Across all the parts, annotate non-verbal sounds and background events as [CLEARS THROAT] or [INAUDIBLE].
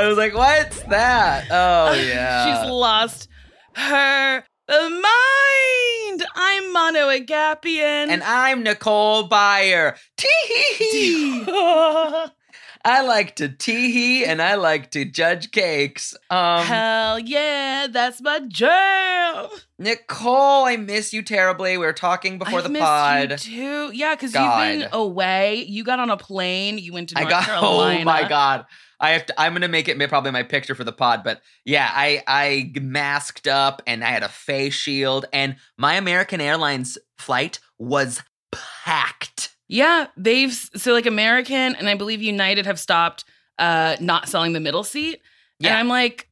I was like, what's that? Oh, [LAUGHS] yeah. She's lost her mind. I'm Mano Agapion. and I'm Nicole Byer. Tee hee. [LAUGHS] I like to tee hee and I like to judge cakes. Um, Hell yeah, that's my jam. Nicole, I miss you terribly. We were talking before I the pod. you too. Yeah, because you've been away. You got on a plane. You went to I North got [LAUGHS] Carolina. oh my god. I have to I'm gonna make it probably my picture for the pod, but yeah, I I masked up and I had a face shield and my American Airlines flight was packed. Yeah, they've so like American and I believe United have stopped uh not selling the middle seat. And I'm like,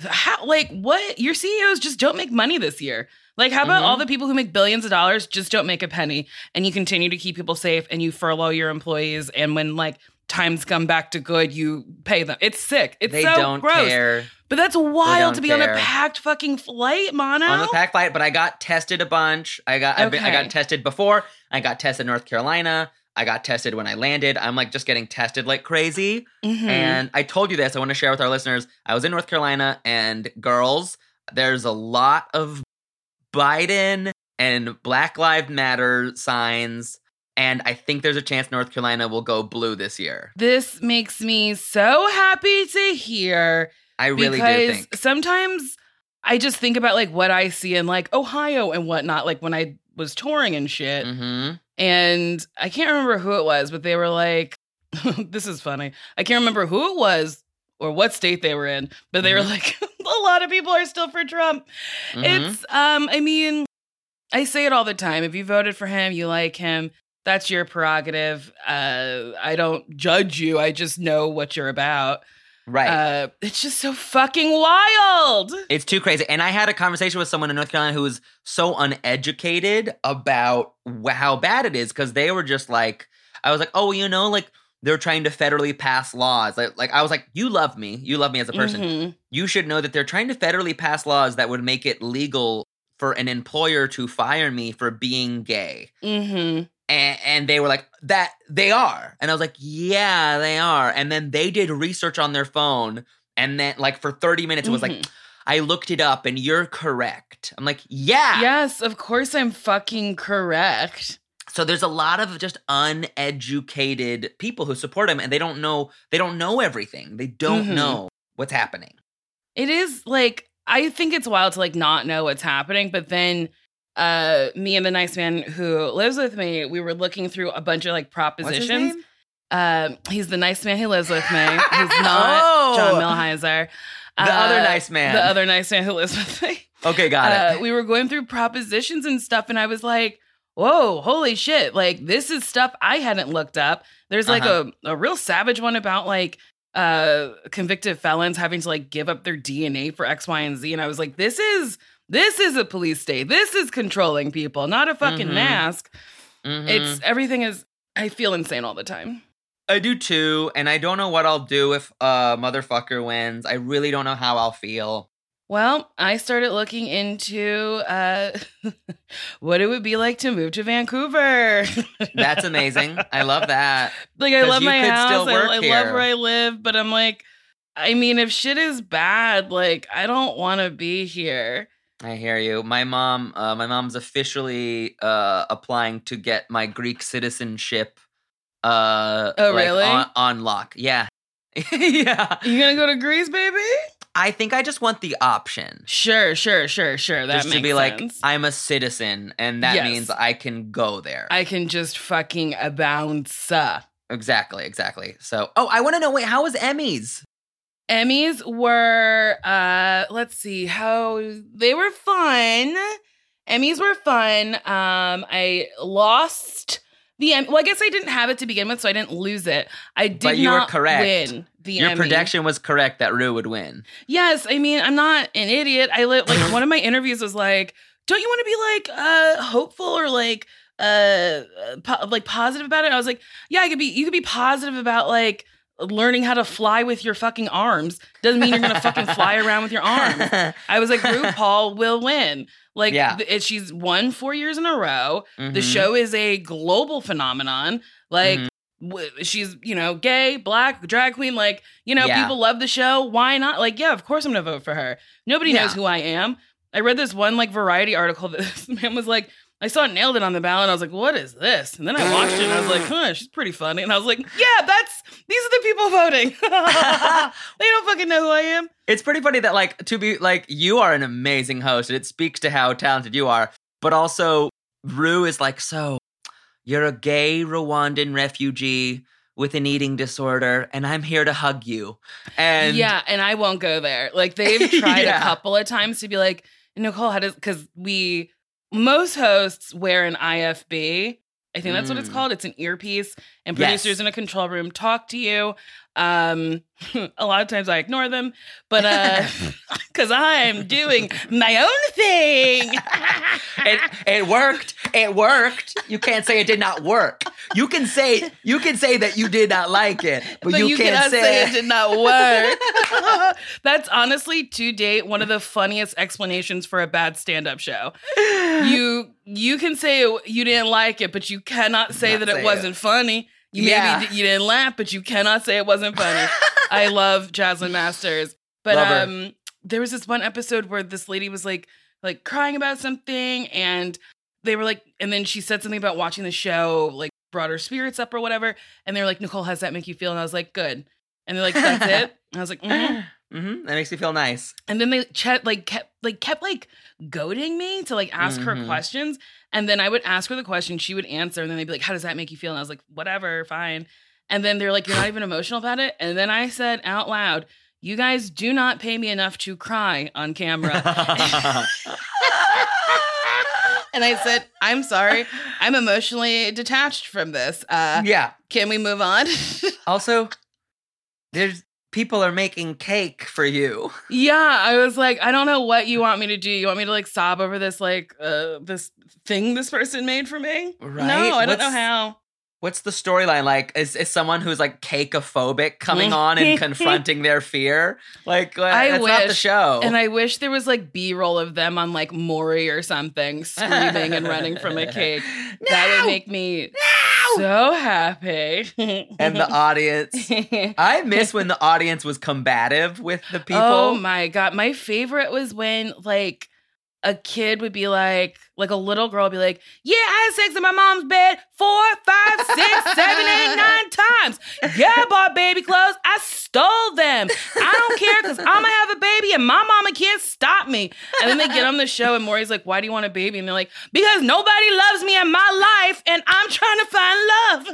how like what? Your CEOs just don't make money this year. Like, how about Mhm. all the people who make billions of dollars just don't make a penny and you continue to keep people safe and you furlough your employees and when like times come back to good, you pay them. It's sick. It's they so don't gross. care But that's wild to be on a packed fucking flight, Mano. on the packed flight, but I got tested a bunch. I got I've been, I got tested before. I got tested in North Carolina. I got tested when I landed. I'm like just getting tested like crazy. Mhm. And I told you this. I want to share with our listeners. I was in North Carolina, and girls, there's a lot of Biden and Black Lives Matter signs. And I think there's a chance North Carolina will go blue this year. This makes me so happy to hear. I really because do think. sometimes I just think about like what I see in like Ohio and whatnot, like when I was touring and shit. hmm And I can't remember who it was, but they were like, [LAUGHS] this is funny. I can't remember who it was or what state they were in, but they were Mhm. like, [LAUGHS] a lot of people are still for Trump. hmm It's, um, I mean, I say it all the time. If you voted for him, you like him. That's your prerogative. Uh, I don't judge you. I just know what you're about. right. Uh, it's just so fucking wild. It's too crazy. And I had a conversation with someone in North Carolina who was so uneducated about how bad it is because they were just like, I was like, oh, you know, like they're trying to federally pass laws. Like, like I was like, you love me. You love me as a person. Mhm. You should know that they're trying to federally pass laws that would make it legal for an employer to fire me for being gay. Mhm. And, and they were like, that they are. And I was like, yeah, they are. And then they did research on their phone. And then, like, for 30 minutes, it was like, Mhm. I looked it up and you're correct. I'm like, yeah. Yes, of course I'm fucking correct. So there's a lot of just uneducated people who support him and they don't know they don't know everything. They don't Mhm. know what's happening. It is like I think it's wild to like not know what's happening, but then uh me and the nice man who lives with me, we were looking through a bunch of like propositions. Um he's the nice man who lives with me. He's [LAUGHS] not Oh! John Milheiser. The other nice man. The other nice man who lives with me. Okay, got uh, it. we were going through propositions and stuff, and I was like, whoa, holy shit. Like, this is stuff I hadn't looked up. There's like Uh-huh. a, a real savage one about like uh convicted felons having to like give up their DNA for X, Y, and Z. And I was like, this is this is a police state. This is controlling people, not a fucking Mhm. mask. Mhm. It's everything is I feel insane all the time. I do too, and I don't know what I'll do if uh motherfucker wins. I really don't know how I'll feel. Well, I started looking into uh [LAUGHS] what it would be like to move to Vancouver. That's amazing. I love that. [LAUGHS] Like I love my house. I, I love where I live, but I'm like, I mean, if shit is bad, like I don't want to be here. I hear you. My mom, uh, my mom's officially uh, applying to get my Greek citizenship. Uh, Oh, like, really? On, on lock. Yeah, [LAUGHS] yeah. You gonna go to Greece, baby? I think I just want the option. Sure, sure, sure, sure. That just makes to be like, sense. I'm a citizen, and that Yes. means I can go there. I can just fucking bounce. uh. exactly, exactly. So, oh, I want to know. Wait, how was Emmys? Emmys were uh let's see how they were fun. Emmys were fun. Um I lost the Em- well, I guess I didn't have it to begin with, so I didn't lose it. I did But you were not correct. win the Your Emmy. prediction was correct that Rue would win. Yes, I mean I'm not an idiot. I li- like one of my interviews was like, "Don't you want to be like uh hopeful or like uh po- like positive about it?" I was like, "Yeah, I could be. You could be positive about like." Learning how to fly with your fucking arms doesn't mean you're gonna fucking fly around with your arms. I was like, RuPaul will win. Like, Yeah. th- she's won four years in a row. The Mhm. show is a global phenomenon. Like, Mhm. w- she's, you know, gay, black, drag queen. Like, you know, Yeah. people love the show. Why not? Like, yeah, of course I'm gonna vote for her. Nobody Yeah. knows who I am. I read this one, like, variety article [LAUGHS] that this man was like, I saw it nailed it on the ballot. And I was like, what is this? And then I watched it and I was like, huh, she's pretty funny. And I was like, yeah, that's, these are the people voting. [LAUGHS] they don't fucking know who I am. It's pretty funny that like to be like you are an amazing host and it speaks to how talented you are, but also Rue is like so you're a gay Rwandan refugee with an eating disorder and I'm here to hug you. And yeah, and I won't go there. Like they've [LAUGHS] tried Yeah. a couple of times to be like, Nicole, how does because we most hosts wear an IFB. I think that's what it's Mm. called. It's an earpiece, and Yes. producers in a control room talk to you. Um, [LAUGHS] a lot of times I ignore them, but uh, [LAUGHS] [LAUGHS] because I'm doing my own thing. it, it worked. It worked. You can't say it did not work. You can say you can say that you did not like it, but, but you, you, can't say, say it did not work. That's honestly to date one of the funniest explanations for a bad stand-up show. [SIGHS] You you can say it- you didn't like it, but you cannot say Not that say it it. wasn't funny. You Yeah. maybe you didn't laugh, but you cannot say it wasn't funny. [LAUGHS] I love Jasmine Masters, but Love her. um, there was this one episode where this lady was like like crying about something, and they were like, and then she said something about watching the show, like brought her spirits up or whatever, and they were like, Nicole, how's that make you feel? And I was like, good. And they're like, that's it. [LAUGHS] And I was like, mhm. Hmm That makes me feel nice. and then they ch- like kept like kept like goading me to like ask her Mhm. questions, and then I would ask her the question, she would answer, and then they'd be like, how does that make you feel? And I was like, whatever, fine. And then they're like, you're not even emotional about it. And then I said out loud, you guys do not pay me enough to cry on camera. [LAUGHS] and I said, I'm sorry, I'm emotionally detached from this. Uh, yeah. can we move on? Also, there's people are making cake for you. Yeah, I was like, I don't know what you want me to do. You want me to like sob over this like uh this thing this person made for me? Right? No, I don't know how. What's the storyline like? Is is someone who's like cakeophobic coming [LAUGHS] on and confronting their fear? Like uh, I that's not the show. And I wish there was like B-roll of them on like Maury or something, [LAUGHS] screaming and running from a cake. That would make me No! so happy. [LAUGHS] and the audience. I miss when the audience was combative with the people. Oh my god, my favorite was when like a kid would be like, like a little girl be like, "Yeah, I had sex in my mom's bed four, five, six, seven, eight, [LAUGHS] nine times. Yeah, I bought baby clothes. I stole them. I don't care because I'm gonna have a baby and my mama can't stop me." And then they get on the show and Maury's like, "Why do you want a baby?" And they're like, "Because nobody loves me in my life, and I'm trying to find love."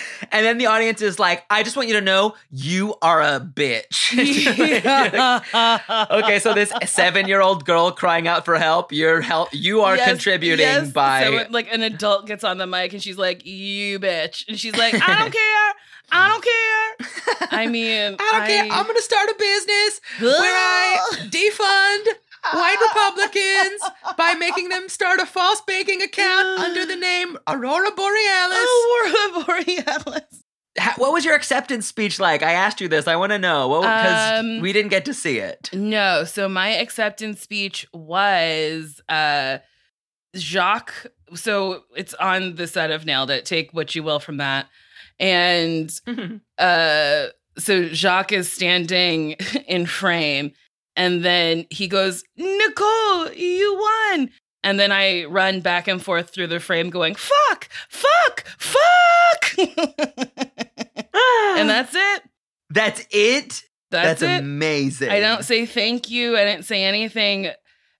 [LAUGHS] And then the audience is like, I just want you to know you are a bitch. [LAUGHS] okay, so this seven year old girl crying out for help, you're help you are Yes, contributing yes. by so it- like an adult gets on the mic and she's like, "You bitch," and she's like, "I don't [LAUGHS] care, I don't care." I [LAUGHS] mean, I don't care. I'm gonna start a business where I [LAUGHS] defund white Republicans by making them start a false banking account under the name Aurora Borealis. Aurora Borealis. Ha- What was your acceptance speech like? I asked you this. I want to know. Because Um, we didn't get to see it. No, so my acceptance speech was uh Jacques. So it's on the set of Nailed It. Take what you will from that. And uh so Jacques is standing [LAUGHS] in frame and then he goes, Nicole, you won. And then I run back and forth through the frame going, fuck, fuck, fuck. [LAUGHS] and that's it. That's it? That's, That's it. amazing. I don't say thank you. I didn't say anything.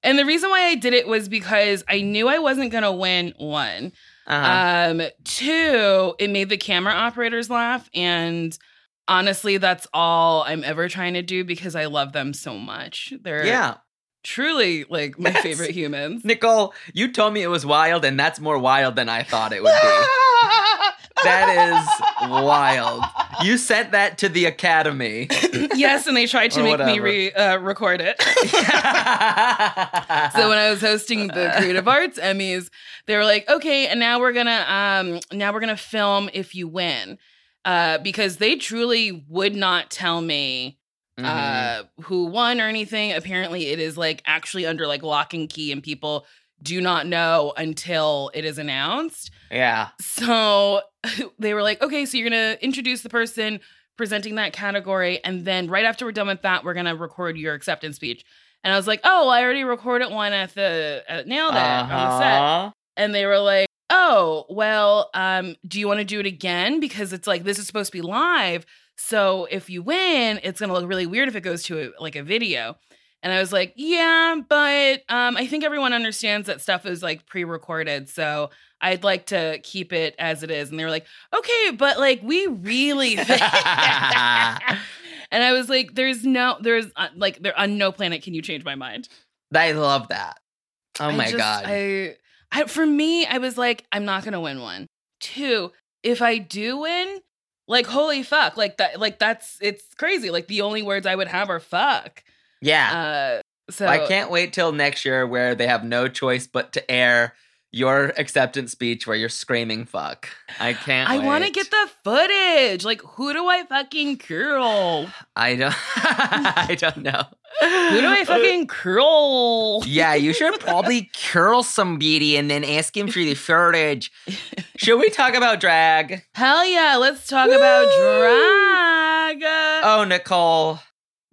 And the reason why I did it was because I knew I wasn't going to win one. Uh-huh. Um, two, it made the camera operators laugh. And honestly, that's all I'm ever trying to do because I love them so much. They're yeah. truly like my favorite humans. Nicole, you told me it was wild, and that's more wild than I thought it would be. [LAUGHS] That is wild. You sent that to the Academy. yes, and they tried to Or make me re- uh, record it. [LAUGHS] so when I was hosting the Creative Arts Emmys, they were like, "Okay, and now we're gonna um now we're gonna film if you win," uh, because they truly would not tell me Mhm. uh who won or anything. Apparently, it is like actually under like lock and key, and people do not know until it is announced. yeah. So [LAUGHS] they were like, okay, so you're gonna introduce the person presenting that category, and then right after we're done with that, we're gonna record your acceptance speech. And I was like, oh, well, I already recorded one at the at Nailed It on the set. Uh-huh. And they were like, oh, well, um, do you want to do it again? Because it's like this is supposed to be live. So if you win, it's gonna look really weird if it goes to a, like a video. And I was like, yeah, but um, I think everyone understands that stuff is like pre-recorded. So I'd like to keep it as it is. And they were like, okay, but like we really [LAUGHS] think. [LAUGHS] and I was like, there's no, there's uh, like, there on no planet can you change my mind. I love that. Oh I my just- god. I, I for me, I was like, I'm not gonna win one. Two, if I do win, like holy fuck, like that, like that's it's crazy. Like the only words I would have are fuck. yeah. Uh, so I can't wait till next year where they have no choice but to air your acceptance speech where you're screaming fuck. I can't I want to get the footage. Like, who do I fucking curl? I don't [LAUGHS] I don't know. Who do I uh, fucking curl? Yeah, you should probably curl some beauty and then ask him for the footage. Should we talk about drag? Hell yeah! Let's talk about drag. Oh, Nicole,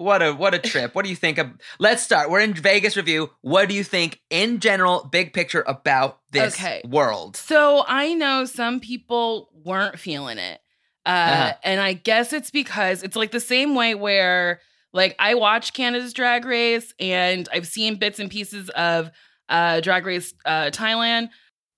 what a what a [LAUGHS] trip. What do you think of Let's start. We're in Vegas Revue. What do you think in general, big picture about this Okay. world? So I know some people weren't feeling it. Uh, Uh-huh. And I guess it's because it's like the same way where, like, I watch Canada's Drag Race and I've seen bits and pieces of uh, Drag Race uh, Thailand.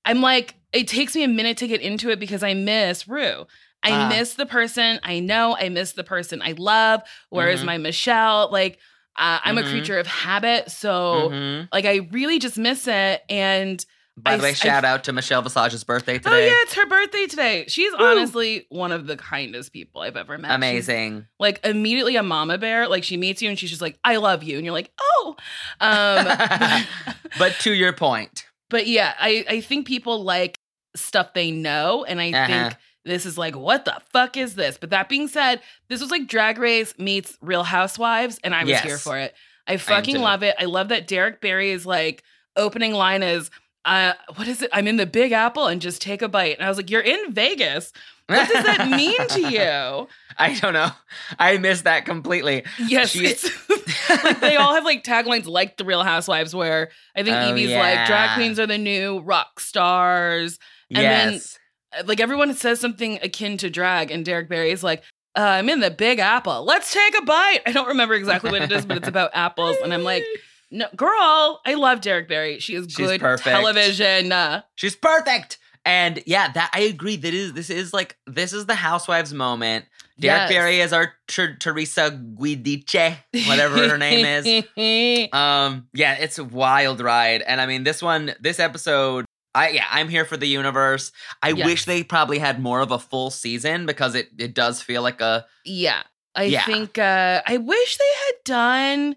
I'm like, it takes me a minute to get into it because I miss Rue. I Ah. miss the person I know. I miss the person I love. Whereas Mhm. my Michelle, like, uh, I'm Mhm. a creature of habit. So, Mhm. like, I really just miss it. And By I the way, s- I shout out to Michelle Visage's birthday today. Oh yeah, it's her birthday today. She's honestly one of the kindest people I've ever met. She's, Amazing. like immediately a mama bear. Like she meets you and she's just like, "I love you," and you're like, "Oh." Um, [LAUGHS] but to your point, [LAUGHS] but yeah, I I think people like stuff they know, and I Uh-huh. think this is like, what the fuck is this? But that being said, this was like Drag Race meets Real Housewives, and I was here for it. I fucking too. love it. I love that Derrick Barry's like opening line is. Uh, what is it? I'm in the Big Apple and just take a bite. And I was like, You're in Vegas. What does that mean to you? [LAUGHS] I don't know. I missed that completely. Yes, She- [LAUGHS] like they all have like taglines like the Real Housewives, where I think Oh, Evie's yeah. like drag queens are the new rock stars. And then- yes. Uh, Like everyone says something akin to drag, and Derrick Barry is like, uh, "I'm in the Big Apple. Let's take a bite." I don't remember exactly what it is, but it's about [LAUGHS] apples, and I'm like, "No, girl, I love Derrick Barry. She is She's good perfect. television." Uh, She's perfect. And yeah, that I agree. That is this is like this is the housewives moment. Derrick Yes. Barry is our Ter- Teresa Giudice, whatever her name is. [LAUGHS] Um, yeah, it's a wild ride. And I mean, this one, this episode, I yeah, I'm here for the universe. I Yes. wish they probably had more of a full season because it it does feel like a Yeah. I Yeah. think uh I wish they had done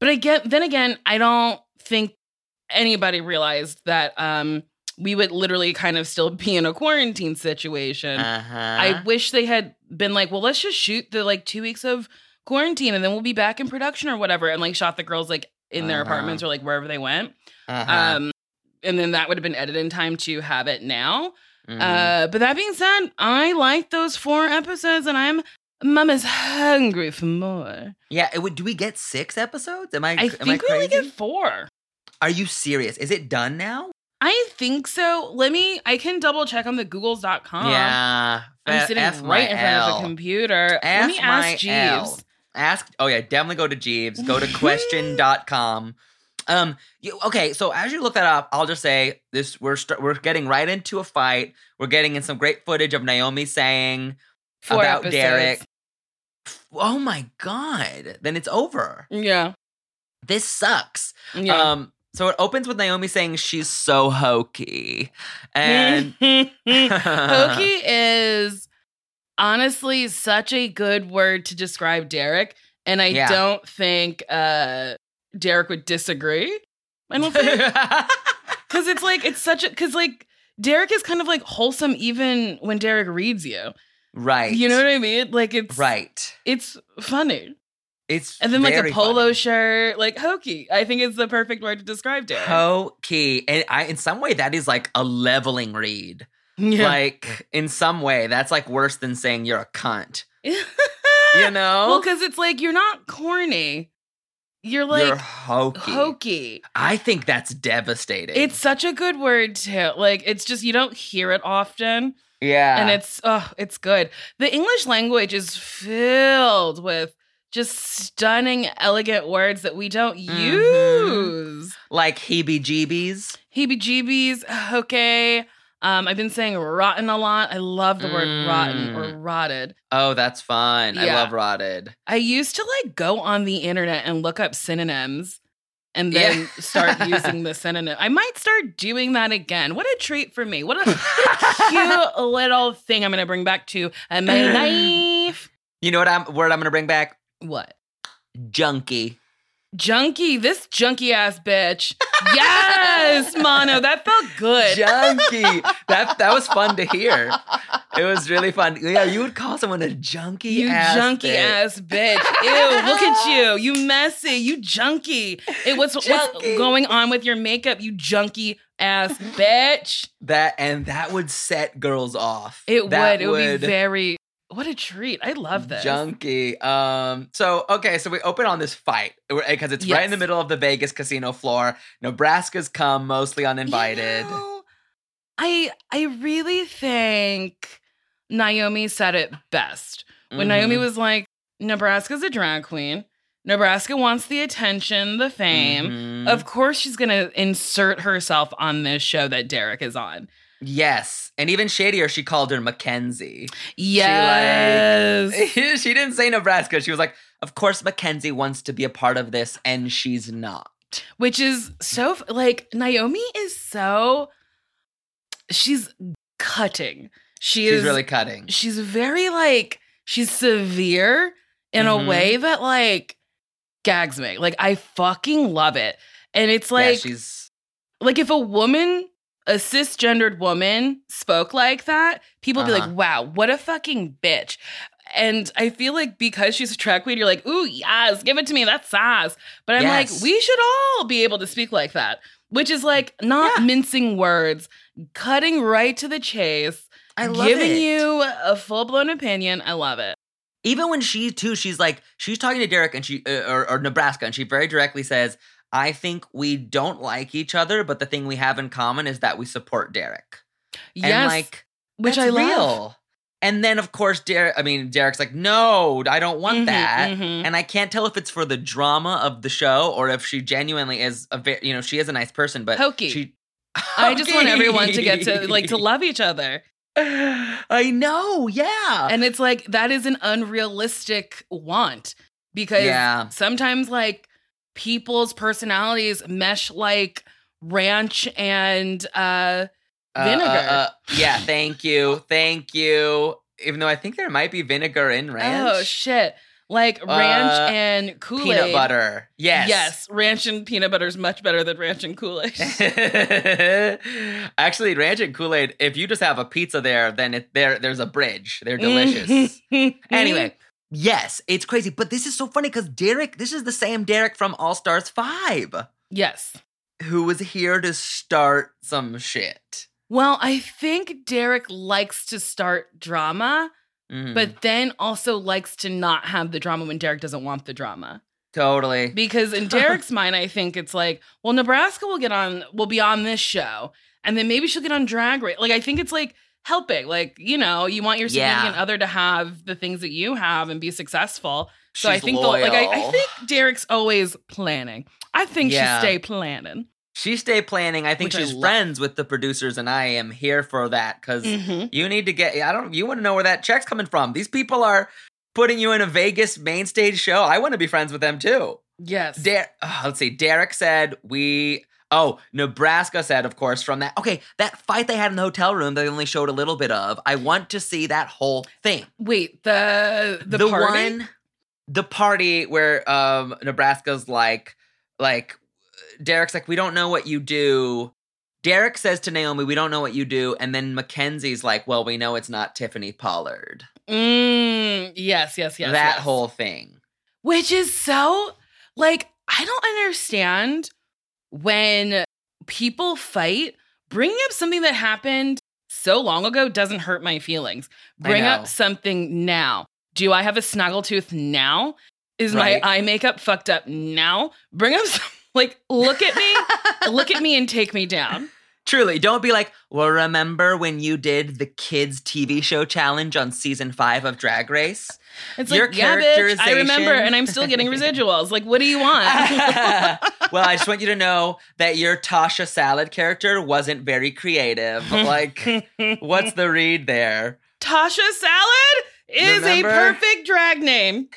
but again then again I don't think anybody realized that um we would literally kind of still [LAUGHS] be in a quarantine situation. uh-huh. I wish they had been like, well, let's just shoot the like 2 weeks of quarantine and then we'll be back in production or whatever and like shot the girls like in their Uh-huh. apartments or like wherever they went. uh-huh. Um and then that would have been edited in time to have it now. Mhm. Uh, but that being said, I like those four episodes, and I'm mama's hungry for more. yeah, it would, do we get six episodes? Am I? I am think I we only get four. Are you serious? Is it done now? I think so. Let me. I can double check on the Googles.com. yeah, I'm sitting F right in front of the computer. Let F me my ask L. Jeeves. Ask. Oh yeah, definitely go to Jeeves. Go to [LAUGHS] question.com. Um. You, okay. So as you look that up, I'll just say this: we're st- we're getting right into a fight. We're getting in some great footage of Naomi saying Four about episodes. Derrick. Oh my god! Then it's over. Yeah. This sucks. Yeah. Um. So it opens with Naomi saying she's so hokey, and [LAUGHS] Hokey [LAUGHS] is honestly such a good word to describe Derrick, and I Yeah. don't think uh Derrick would disagree. I don't think [LAUGHS] because it's like it's such a because like Derrick is kind of like wholesome even when Derrick reads you. right. You know what I mean? Like it's Right. It's funny, It's and then like a polo funny. shirt, like hokey. I think it's the perfect word to describe Derrick. Hokey, and I in some way that is like a leveling read. yeah. Like in some way, that's like worse than saying you're a cunt. [LAUGHS] You know? well, because it's like you're not corny. You're like you're hokey. hokey. I think that's devastating. It's such a good word too. Like it's just you don't hear it often, yeah, and it's oh, it's good. The English language is filled with just stunning, elegant words that we don't Mhm. use. like heebie-jeebies. Heebie-jeebies, okay. Um, I've been saying rotten a lot. I love the word rotten or Mm. rotted. Oh, that's fun. I love rotted. I used to like go on the internet and look up synonyms and then Yeah. start using the [LAUGHS] synonym. I might start doing that again. What a treat for me. What a, what [LAUGHS] a cute little thing I'm going to bring back to uh, my [CLEARS THROAT] life. You know what I'm word I'm gonna bring back? What? Junkie. Junkie, this junkie ass bitch. Yes, [LAUGHS] Mano, that felt good. Junkie. that that was fun to hear. [LAUGHS] It was really fun. Yeah, you would call someone a junkie. You ass junkie bitch. ass bitch. Ew, look at [LAUGHS] you. You messy. You junkie. It what's what's going on with your makeup, you junkie ass bitch. That and that would set girls off. It That would. It would be very what a treat. I love this. junkie. Um. So okay, so we open on this fight because it's right in the middle of the Vegas casino floor. Nebraska's come mostly uninvited. You know, I I really think Naomi said it best. When Naomi Mhm. was like, Nebraska's a drag queen. Nebraska wants the attention, the fame. Mhm. Of course, she's going to insert herself on this show that Derrick is on. Yes, and even shadier, she called her Mackenzie. Yes. [LAUGHS] she didn't say Nebraska. She was like, "Of course, Mackenzie wants to be a part of this, and she's not." Which is so, like, Naomi is so, she's cutting. She She's is really cutting. she's very like she's severe in Mhm. a way that like gags me. Like I fucking love it. And it's yeah, like she's like if a woman, a cisgendered woman spoke like that, people be Uh-huh. like, "Wow, what a fucking bitch." And I feel like because she's a drag queen, you're like, "Ooh, yes, give it to me. That's sass." But I'm Yes. like, we should all be able to speak like that, which is like not Yeah. mincing words, cutting right to the chase I love giving it. you a full blown opinion. I love it. even when she too, she's like she's talking to Derrick and she uh, or, or Nebraska, and she very directly says, "I think we don't like each other, but the thing we have in common is that we support Derrick." Yes, and like which I love. real. And then of course Derrick, I mean Derrick's like, "No, I don't want Mhm, that." mhm. And I can't tell if it's for the drama of the show or if she genuinely is a very, you know, she is a nice person, but Hokey. she I just want everyone to get to like to [LAUGHS] love each other. I know, yeah. And it's like that is an unrealistic want because Yeah. sometimes like people's personalities mesh like ranch and uh Uh, vinegar. uh, uh, yeah, thank you. Thank you. Even though I think there might be vinegar in ranch. oh shit. Like ranch Uh, and Kool-Aid. Peanut butter. Yes. Yes, ranch and peanut butter is much better than ranch and Kool-Aid. [LAUGHS] [LAUGHS] Actually, ranch and Kool-Aid, if you just have a pizza there, then it, there there's a bridge. They're delicious. [LAUGHS] anyway, yes, it's crazy. But this is so funny because Derrick, this is the same Derrick from All Stars 5 yes. who was here to start some shit. Well, I think Derrick likes to start drama, Mhm. but then also likes to not have the drama when Derrick doesn't want the drama. totally. Because in Derrick's [LAUGHS] mind, I think it's like, well, Nebraska will get on, will be on this show, and then maybe she'll get on Drag Race. Like, I think it's like helping. Like, you know, you want your Yeah. significant other to have the things that you have and be successful. So I think the, like I, I think Derrick's always planning. I think Yeah. she stay planning. She stay planning. I think Which she's love. friends with the producers, and I am here for that because Mhm. you need to get. I don't. You want to know where that check's coming from? These people are putting you in a Vegas main stage show. I want to be friends with them too. Yes. Der- uh, let's see. Derrick said we. Oh, Nebraska said, of course, from that. Okay, that fight they had in the hotel room that they only showed a little bit of. I want to see that whole thing. Wait, the the, party? one, the party where um Nebraska's like, like Derrick's like, we don't know what you do. Derrick says to Naomi, we don't know what you do, and then Mackenzie's like, well, we know it's not Tiffany Pollard. Mm, yes, yes, yes. that yes. whole thing. Which is so like I don't understand when people fight, bringing up something that happened so long ago doesn't hurt my feelings. Bring up something now. Do I have a snaggletooth now? Is Right. my eye makeup fucked up now? Bring up [LAUGHS] some, like look at me, [LAUGHS] look at me and take me down. Truly, don't be like, well, remember when you did the kids TV show challenge on season five of Drag Race? It's Your like, yeah, bitch, I remember, and I'm still getting [LAUGHS] residuals. Like, what do you want? [LAUGHS] well, I just want you to know that your Tasha Salad character wasn't very creative. [LAUGHS] Like, what's the read there? Tasha Salad is Remember? a perfect drag name.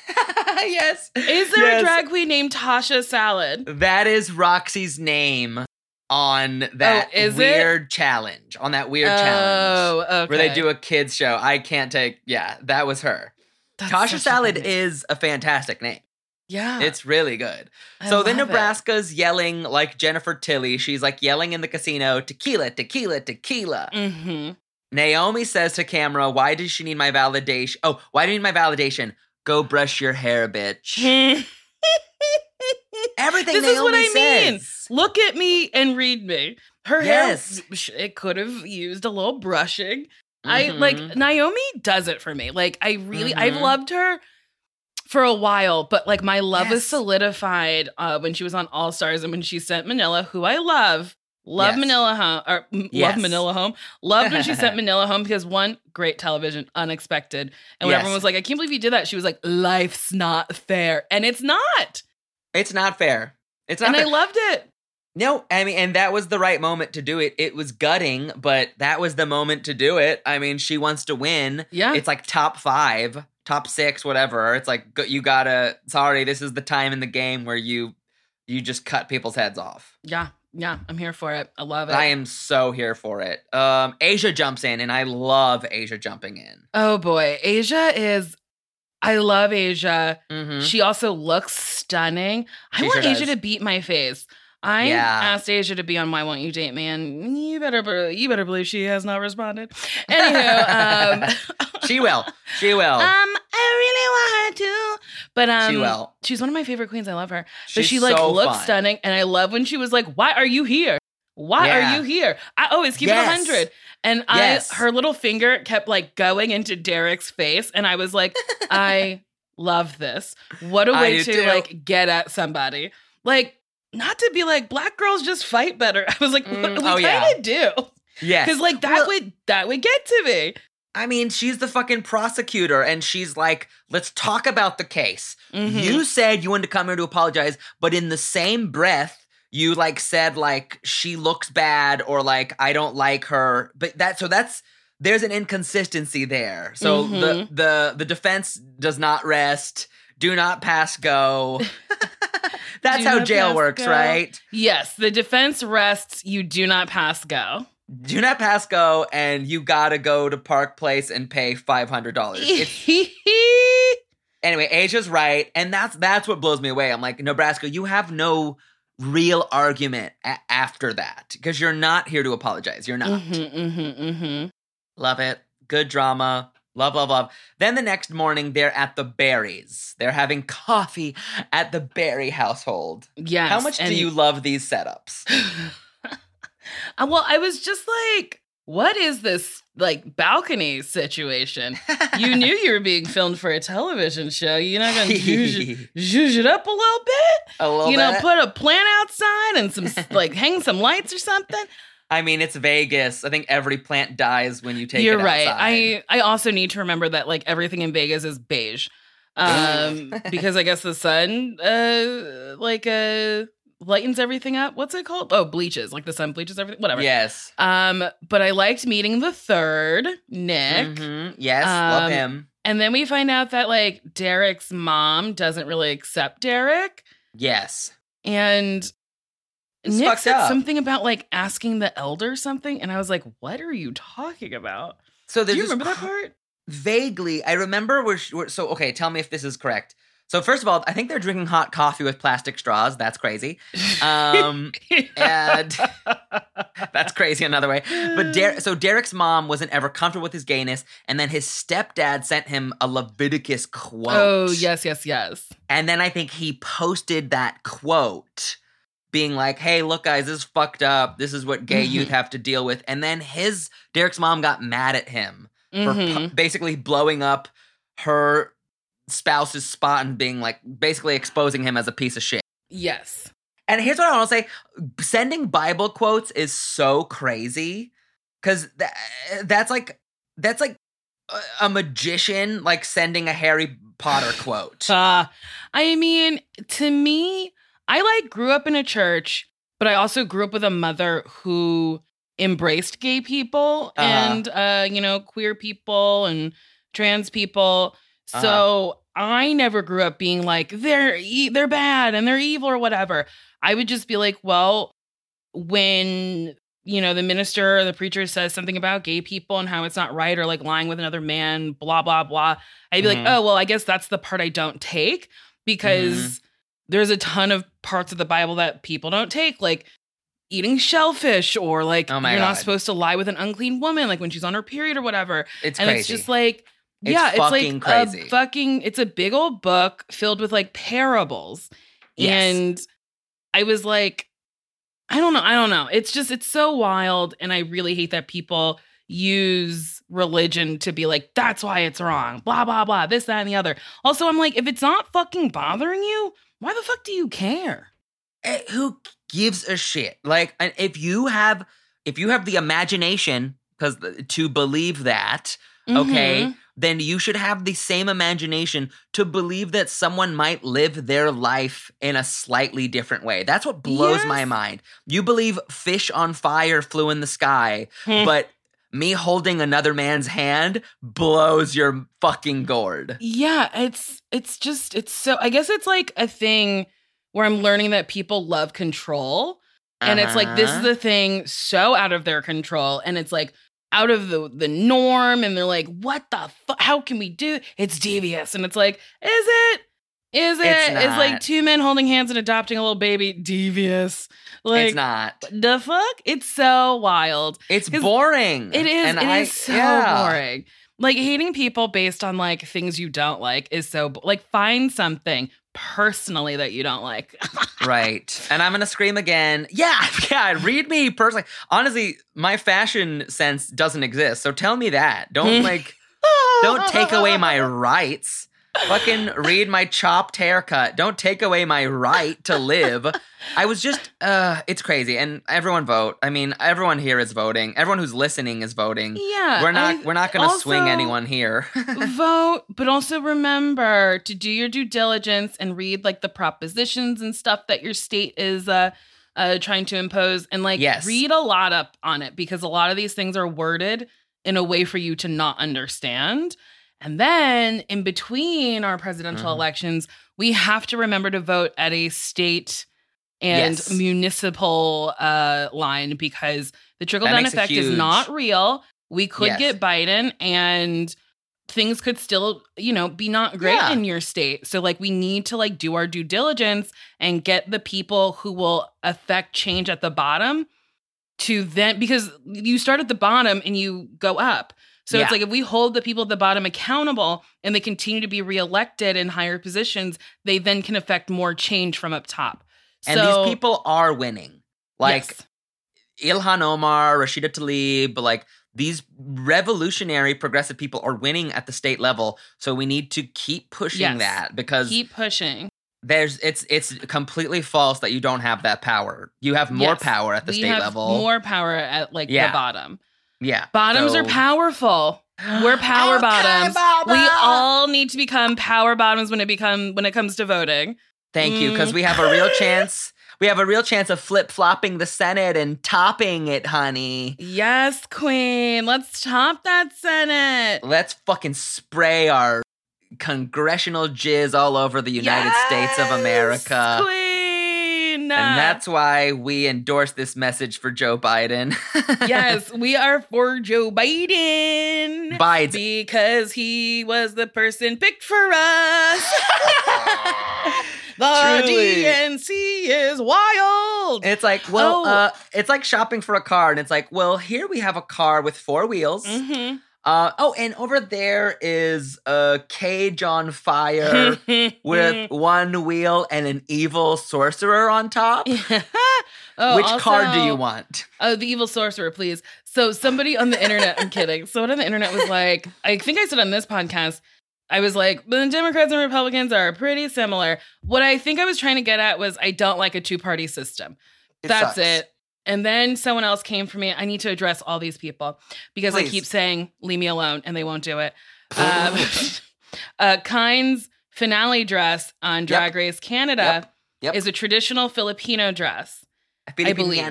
yes. Is there Yes. a drag queen named Tasha Salad? That is Roxy's name on that Oh, is it? weird challenge. On that weird challenge. Oh, okay. Where they do a kids show. I can't take, yeah, that was her. That's Tasha Salad is a fantastic name. yeah. It's really good. I so then love it. Nebraska's yelling like Jennifer Tilly. She's like yelling in the casino, tequila, tequila, tequila. Mhm. Naomi says to camera, why does she need my validation? Oh, why do you need my validation? Go brush your hair, bitch. [LAUGHS] Everything This is what Naomi I mean. Look at me and read me. Her Yes. hair, it could have used a little brushing. I like Naomi does it for me. Like I really, I've Mhm. loved her for a while, but like my love was solidified uh, when she was on All Stars and when she sent Manila, who I love. Love Yes. Manila home or m- Yes. love Manila home. Loved when she sent [LAUGHS] Manila home because one, great television, unexpected. And when Yes. everyone was like, I can't believe you did that, she was like, life's not fair. And it's not. It's not fair. It's not And I loved it. No, I mean, and that was the right moment to do it. It was gutting, but that was the moment to do it. I mean, she wants to win. Yeah. It's like top five, top six, whatever. It's like you gotta. Sorry, this is the time in the game where you you just cut people's heads off. Yeah. Yeah. I'm here for it. I love it. I am so here for it. Um, Asia jumps in, and I love Asia jumping in. Oh boy, Asia is. I love Asia. Mhm. She also looks stunning. I She want sure Asia does. to beat my face. I Yeah. asked Asia to be on Why Won't You Date Me, and you better be- you better believe she has not responded. Anywho, um, [LAUGHS] She will. She will. um, I really want her to, but um, she will. She's one of my favorite queens. I love her. but She's she like so looks fun. stunning, and I love when she was like, "Why are you here? Why Yeah. are you here?" I always keep Yes. it hundred, and Yes. I her little finger kept like going into Derrick's face, and I was like, [LAUGHS] "I love this. What a way to too. like get at somebody." Like not to be like black girls just fight better. [LAUGHS] I was like, Mm, "What we oh, kind yeah. of do," Yes. because like that Well- would that would get to me. I mean, she's the fucking prosecutor, and she's like, let's talk about the case. Mhm. You said you wanted to come here to apologize, but in the same breath, you like said like she looks bad or like I don't like her. But that so that's there's an inconsistency there. So the Mhm. the the defense does not rest. Do not pass go. [LAUGHS] [LAUGHS] that's how jail works, go. right? Yes, the defense rests. You do not pass go. Do not pass go, and you gotta go to Park Place and pay five hundred dollars. [LAUGHS] anyway, Asia's right, and that's that's what blows me away. I'm like, Nebraska, you have no real argument a- after that because you're not here to apologize. You're not. Mm-hmm, mm-hmm, mm-hmm. Love it. Good drama. Love, love, love. Then the next morning, they're at the Berries. They're having coffee at the Berry household. Yes. How much and- do you love these setups? [LAUGHS] Uh, well, I was just like, what is this like balcony situation? You knew you were being filmed for a television show. You're not gonna zhuzh, [LAUGHS] zhuzh it up a little bit? A little you know, bit. put a plant outside and some like hang some lights or something. I mean, it's Vegas. I think every plant dies when you take You're it right. outside. I I also need to remember that like everything in Vegas is beige. Um, [LAUGHS] because I guess the sun, uh, like, uh, lightens everything up. What's it called? Oh, bleaches. Like the sun bleaches everything. Whatever. Yes. Um, but I liked meeting the third, Nick. Mhm. Yes. love Um, him. And then we find out that like Derrick's mom doesn't really accept Derrick. Yes. And It's Nick said up. something about like asking the elder something. And I was like, what are you talking about? So Do you remember that [SIGHS] part? Vaguely, I remember where, sh- where. So okay, tell me if this is correct. So first of all, I think they're drinking hot coffee with plastic straws. That's crazy. Um, [LAUGHS] and [LAUGHS] that's crazy another way. But Der- [LAUGHS] so Derrick's mom wasn't ever comfortable with his gayness, and then his stepdad sent him a Leviticus quote. Oh, yes, yes, yes. And then I think he posted that quote being like, hey, look, guys, this is fucked up. This is what gay Mhm. youth have to deal with. And then his, Derrick's mom got mad at him for Mhm. pu- basically blowing up her spouse's spot and being like, basically exposing him as a piece of shit. Yes. And here's what I want to say sending Bible quotes is so crazy because tha- that's like, that's like a- a magician like sending a Harry Potter quote. Uh, I mean, to me, I like grew up in a church, but I also grew up with a mother who embraced gay people Uh-huh. and uh, you know, queer people and trans people. Uh-huh. So I never grew up being like they're e- they're bad and they're evil or whatever. I would just be like, well, when you know the minister or the preacher says something about gay people and how it's not right or like lying with another man, blah blah blah. I'd be Mhm. like, oh well, I guess that's the part I don't take because Mm-hmm. There's a ton of parts of the Bible that people don't take, like eating shellfish or like Oh you're not supposed to lie with an unclean woman, like when she's on her period or whatever It's and crazy. it's just like It's yeah it's fucking like crazy. a fucking it's a big old book filled with like parables Yes. and i was like i don't know i don't know it's just it's so wild and i really hate that people use religion to be like that's why it's wrong blah blah blah this that and the other also i'm like if it's not fucking bothering you why the fuck do you care Eh, who gives a shit? Like, if you have, if you have the imagination, because to believe that, okay, Mhm. then you should have the same imagination to believe that someone might live their life in a slightly different way. That's what blows my mind. You believe fish on fire flew in the sky, [LAUGHS] but me holding another man's hand blows your fucking gourd. Yeah, it's it's just it's so I guess it's like a thing where I'm learning that people love control. And it's like this is Uh-huh. thing so out of their control and it's like out of the the norm and they're like what the fuck how can we do it's devious and it's like is it is it It's Is like two men holding hands and adopting a little baby devious like it's not. the fuck it's so wild It's boring. it is. And It is I- so yeah. boring. Like hating people based on like things you don't like is so like find something personally that you don't like. [LAUGHS] Right. And I'm going to scream again. Yeah. [LAUGHS] Yeah. Read me personally. Honestly, my fashion sense doesn't exist. So tell me that. Don't [LAUGHS] like, don't take away my rights. Fucking read my chopped haircut. Don't take away my right to live. I was just, uh, it's crazy. And everyone vote. I mean, everyone here is voting. Everyone who's listening is voting. yeah, We're not, I- we're not going to swing anyone here. [LAUGHS] vote, but also remember to do your due diligence and read like the propositions and stuff that your state is uh uh trying to impose and like Yes. read a lot up on it because a lot of these things are worded in a way for you to not understand. And then in between our presidential Mhm. elections, we have to remember to vote at a state and Yes. municipal uh line because the trickle down effect is not real. We could Yes. get Biden and things could still, you know, be not great Yeah. in your state. So like we need to like do our due diligence and get the people who will affect change at the bottom to then because you start at the bottom and you go up. So Yeah. it's like if we hold the people at the bottom accountable and they continue to be reelected in higher positions, they then can affect more change from up top. and so, these people are winning. Like, yes. Ilhan Omar, Rashida Tlaib, like these revolutionary progressive people are winning at the state level. So we need to keep pushing Yes. that because keep pushing. there's it's it's completely false that you don't have that power. You have more Yes. power at the we state have level. More power at like Yeah. the bottom. Yeah. Bottoms are powerful. We're [GASPS] power Okay, bottoms. Baba. We all need to become power bottoms when it become when it comes to voting. Thank you, because mm. we have a real [LAUGHS] chance. We have a real chance of flip flopping the Senate and topping it, honey. Yes, Queen. Let's top that Senate. Let's fucking spray our congressional jizz all over the United States of America. Queen. And that's why we endorse this message for Joe Biden. [LAUGHS] yes, we are for Joe Biden. Bides. Because he was the person picked for us. [LAUGHS] the Truly. DNC is wild. It's like, well, Oh. uh, it's like shopping for a car, and it's like, well, here we have a car with four wheels. Mhm. Uh, oh, and over there is a cage on fire [LAUGHS] with one wheel and an evil sorcerer on top. [LAUGHS] Oh, Which card do you want? Oh, the evil sorcerer, please. So somebody on the internet, I'm kidding. [LAUGHS] Someone on the internet was like, I think I said on this podcast, I was like, the Democrats and Republicans are pretty similar. What I think I was trying to get at was I don't like a two party system. It That's sucks. it. And then someone else came for me. I need to address all these people because I keep saying, leave me alone, and they won't do it. [LAUGHS] Um, [LAUGHS] uh, finale dress on Drag Race Canada Yep. Yep. is a traditional Filipino dress. I believe.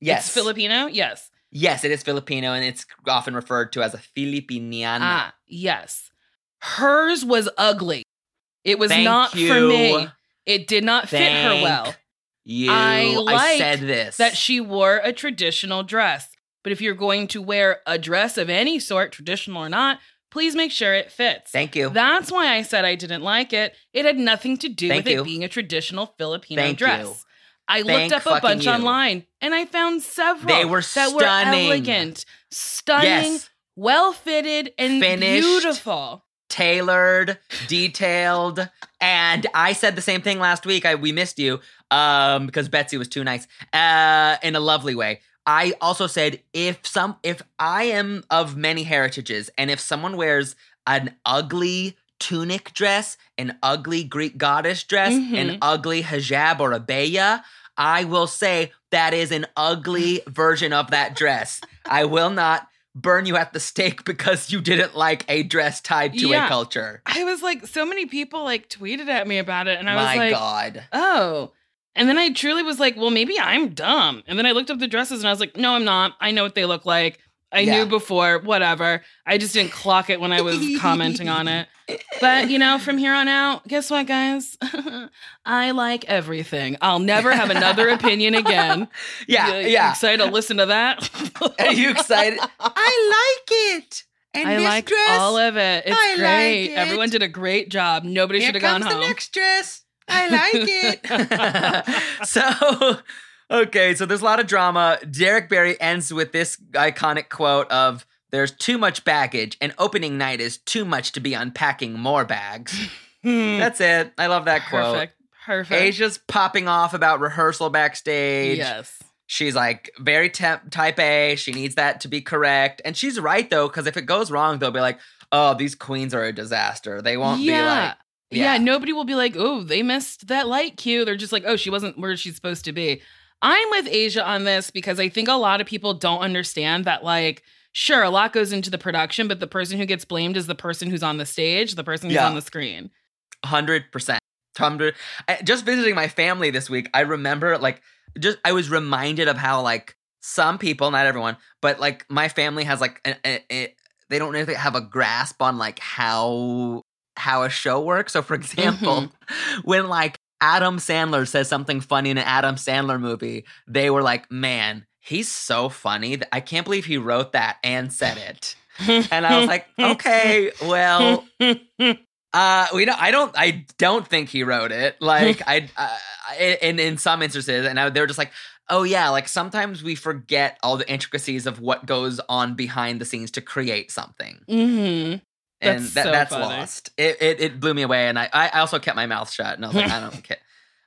Yes. It's Filipino? Yes. Yes, it is Filipino, and it's often referred to as a Filipiniana. Ah, yes. Hers was ugly. It was Thank not for me. It did not fit her well. You, I like said this. That she wore a traditional dress. But if you're going to wear a dress of any sort, traditional or not, please make sure it fits. Thank you. That's why I said I didn't like it. It had nothing to do Thank with you. it being a traditional Filipino Thank dress. you. I Thank looked up a bunch you. online and I found several They were that were stunning. elegant, stunning, yes. well fitted, and Finished. beautiful. Tailored, detailed, and I said the same thing last week. I we missed you um because Betsy was too nice. Uh in a lovely way. I also said if some if I am of many heritages and if someone wears an ugly tunic dress, an ugly Greek goddess dress, an Mhm. ugly hijab or abaya, I will say that is an ugly version of that dress. I will not burn you at the stake [LAUGHS] because you didn't like a dress tied to Yeah. a culture. I was like, so many people like tweeted at me about it, and I My was like, God. oh. And then I truly was like, well, maybe I'm dumb. And then I looked up the dresses and I was like, no, I'm not. I know what they look like. I Yeah. knew before, whatever. I just didn't clock it when I was commenting on it. But, you know, from here on out, guess what, guys? [LAUGHS] I like everything. I'll never have another [LAUGHS] opinion again. Yeah, You- you yeah. excited to listen to that? [LAUGHS] Are you excited? I like it. And I like dress, all of it. It's I like great. it. Everyone did a great job. Nobody should have gone home. the next dress. I like it. so, okay, so there's a lot of drama. Derrick Barry ends with this iconic quote of there's too much baggage and opening night is too much to be unpacking more bags. [LAUGHS] That's it. I love that quote. Perfect. Perfect. Asia's popping off about rehearsal backstage. Yes. She's like very temp- type A. She needs that to be correct. And she's right though, because if it goes wrong, they'll be like, oh, these queens are a disaster. They won't be like, yeah. yeah. nobody will be like, oh, they missed that light cue. They're just like, oh, she wasn't where she's supposed to be. I'm with Asia on this because I think a lot of people don't understand that, like, sure, a lot goes into the production, but the person who gets blamed is the person who's on the stage, the person who's Yeah. on the screen. hundred percent. Hundred. I- Just visiting my family this week, I remember like just I was reminded of how like some people, not everyone, but like my family has like a, a, a- they don't really have a grasp on like how how a show works. So for example, mm-hmm. [LAUGHS] when like Adam Sandler says something funny in an Adam Sandler movie, they were like, "Man, he's so funny. I can't believe he wrote that and said it." And I was like, [LAUGHS] "Okay, well." [LAUGHS] Uh, we don't. I don't. I don't think he wrote it. Like [LAUGHS] I, uh, in in some instances, and I, they were just like, "Oh yeah." Like sometimes we forget all the intricacies of what goes on behind the scenes to create something, hmm and That's that, so that's lost. It, it it blew me away, and I I also kept my mouth shut, and I was like, I don't [LAUGHS] care.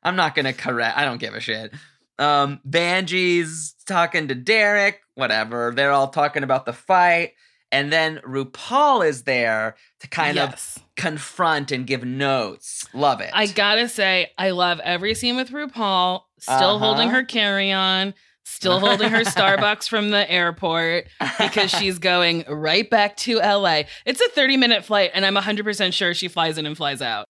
I'm not gonna correct. I don't give a shit. Um, Vanjie's talking to Derrick. Whatever. They're all talking about the fight. And then RuPaul is there to kind of confront and give notes. Love it. I gotta say, I love every scene with RuPaul, still Uh-huh. holding her carry on, still holding her [LAUGHS] Starbucks from the airport because [LAUGHS] she's going right back to LA. It's a 30 minute flight, and I'm 100% sure she flies in and flies out.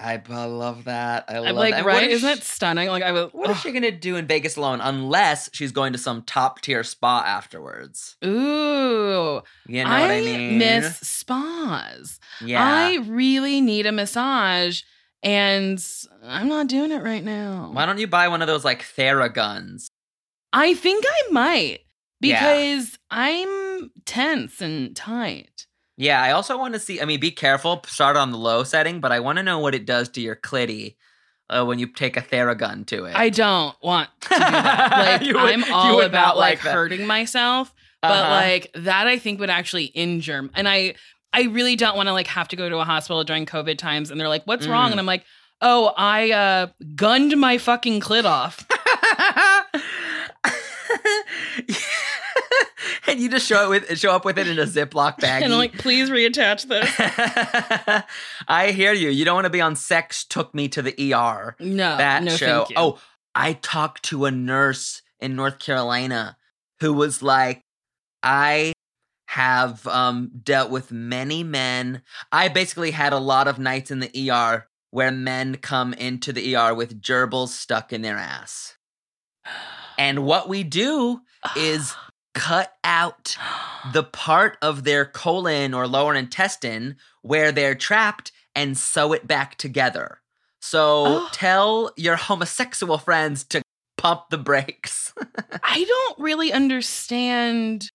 I love that. I love I'm like, that. Right? What is Isn't she- that stunning? Like, I was, What is she gonna do in Vegas alone? Unless she's going to some top tier spa afterwards. ooh, You know I, what I mean? miss spas. Yeah. I really need a massage, and I'm not doing it right now. Why don't you buy one of those like Theraguns? I think I might Yeah. because I'm tense and tight. Yeah, I also want to see. I mean, be careful. Start on the low setting, but I want to know what it does to your clitty uh, when you take a Theragun to it. I don't want to do that. [LAUGHS] Like would- I'm all about like like hurting myself, but Uh-huh. like that I think would actually injure. And I I really don't want to like have to go to a hospital during COVID times and they're like, "What's wrong?" Mm. And I'm like, "Oh, I uh gunned my fucking clit off." And you just show it with show up with it in a Ziploc bag. [LAUGHS] and I'm like, "Please reattach this." [LAUGHS] I hear you. You don't want to be on Sex Took Me to the ER. No, that no, show. thank you. Oh, I talked to a nurse in North Carolina who was like, I have um, dealt with many men. I basically had a lot of nights in the ER where men come into the ER with gerbils stuck in their ass. [GASPS] And what we do is cut out the part of their colon or lower intestine where they're trapped and sew it back together. So Oh. tell your homosexual friends to pump the brakes. [LAUGHS] I don't really understand.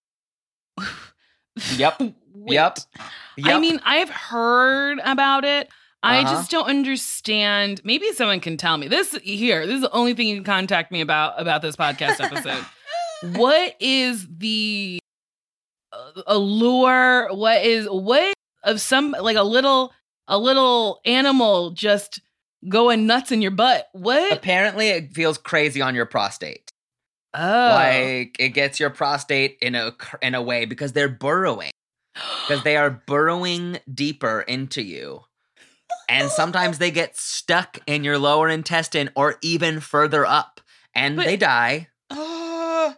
Yep. [LAUGHS] Wait. Yep. I mean, I've heard about it. I Uh-huh. just don't understand. Maybe someone can tell me. This here, this is the only thing you can contact me about about this podcast episode. [LAUGHS] what is the allure? What is what of some like a little a little animal just going nuts in your butt? What? apparently it feels crazy on your prostate. Oh, Like it gets your prostate in a in a way because they're burrowing. Because they are burrowing deeper into you. And sometimes they get stuck in your lower intestine or even further up and But- they die.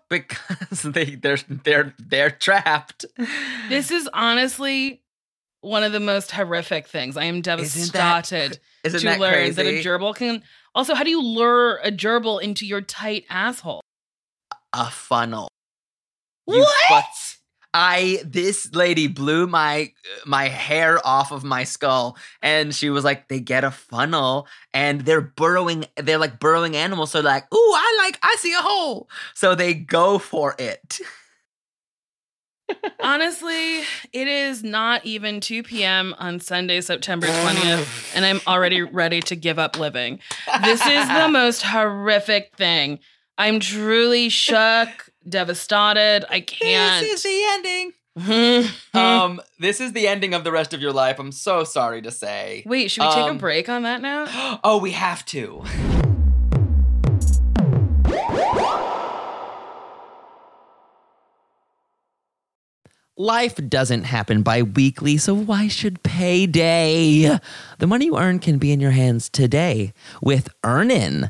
Because [LAUGHS] they they're they're they're trapped. This is honestly one of the most horrific things. I am Isn't that- devastated Isn't to that learn crazy? that a gerbil can. Also, how do you lure a gerbil into your tight asshole? a funnel. You What? I this lady blew my my hair off of my skull and she was like they get a funnel and they're burrowing they're like burrowing animals so like ooh I like I see a hole so they go for it. [LAUGHS] Honestly, it is not even 2 p.m. on Sunday, September 20th, [LAUGHS] and I'm already ready to give up living. This is the [LAUGHS] most horrific thing. I'm truly shook, devastated. I can't. This is the ending. [LAUGHS] Um this is the ending of the rest of your life. I'm so sorry to say. Wait, should we take a um, break on that now? [GASPS] oh, we have to. Life doesn't happen bi weekly, so why should payday? The money you earn can be in your hands today with Earnin.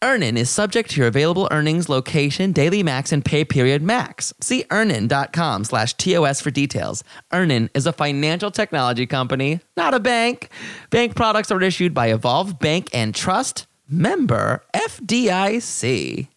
Earnin is subject to your available earnings, location, daily max, and pay period max. See earnin.com slash TOS for details. Earnin is a financial technology company, not a bank. Bank products are issued by Evolve Bank and Trust, member FDIC.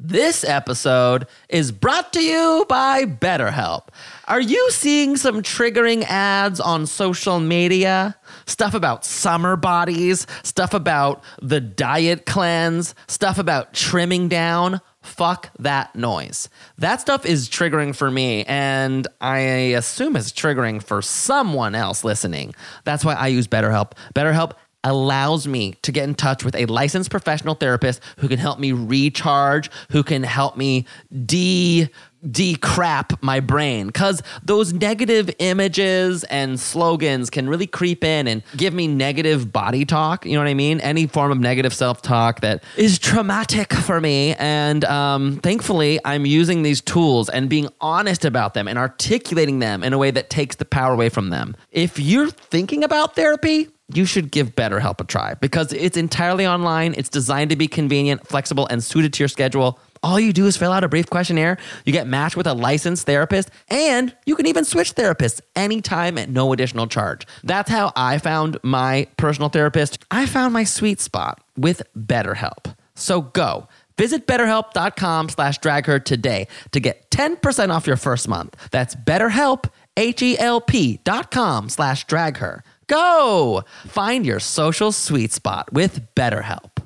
This episode is brought to you by BetterHelp. Are you seeing some triggering ads on social media? Stuff about summer bodies, stuff about the diet cleanse, stuff about trimming down? Fuck that noise. That stuff is triggering for me, and I assume it's triggering for someone else listening. That's why I use BetterHelp. BetterHelp allows me to get in touch with a licensed professional therapist who can help me recharge, who can help me de decrap my brain cuz those negative images and slogans can really creep in and give me negative body talk, you know what I mean? Any form of negative self-talk that is traumatic for me and um, thankfully I'm using these tools and being honest about them and articulating them in a way that takes the power away from them. If you're thinking about therapy, you should give BetterHelp a try because it's entirely online. It's designed to be convenient, flexible, and suited to your schedule. All you do is fill out a brief questionnaire, you get matched with a licensed therapist, and you can even switch therapists anytime at no additional charge. That's how I found my personal therapist. I found my sweet spot with BetterHelp. So go. Visit betterhelp.com slash dragher today to get 10% off your first month. That's betterhelp, H-E-L-P dot com slash dragher. Go! Find your social sweet spot with BetterHelp.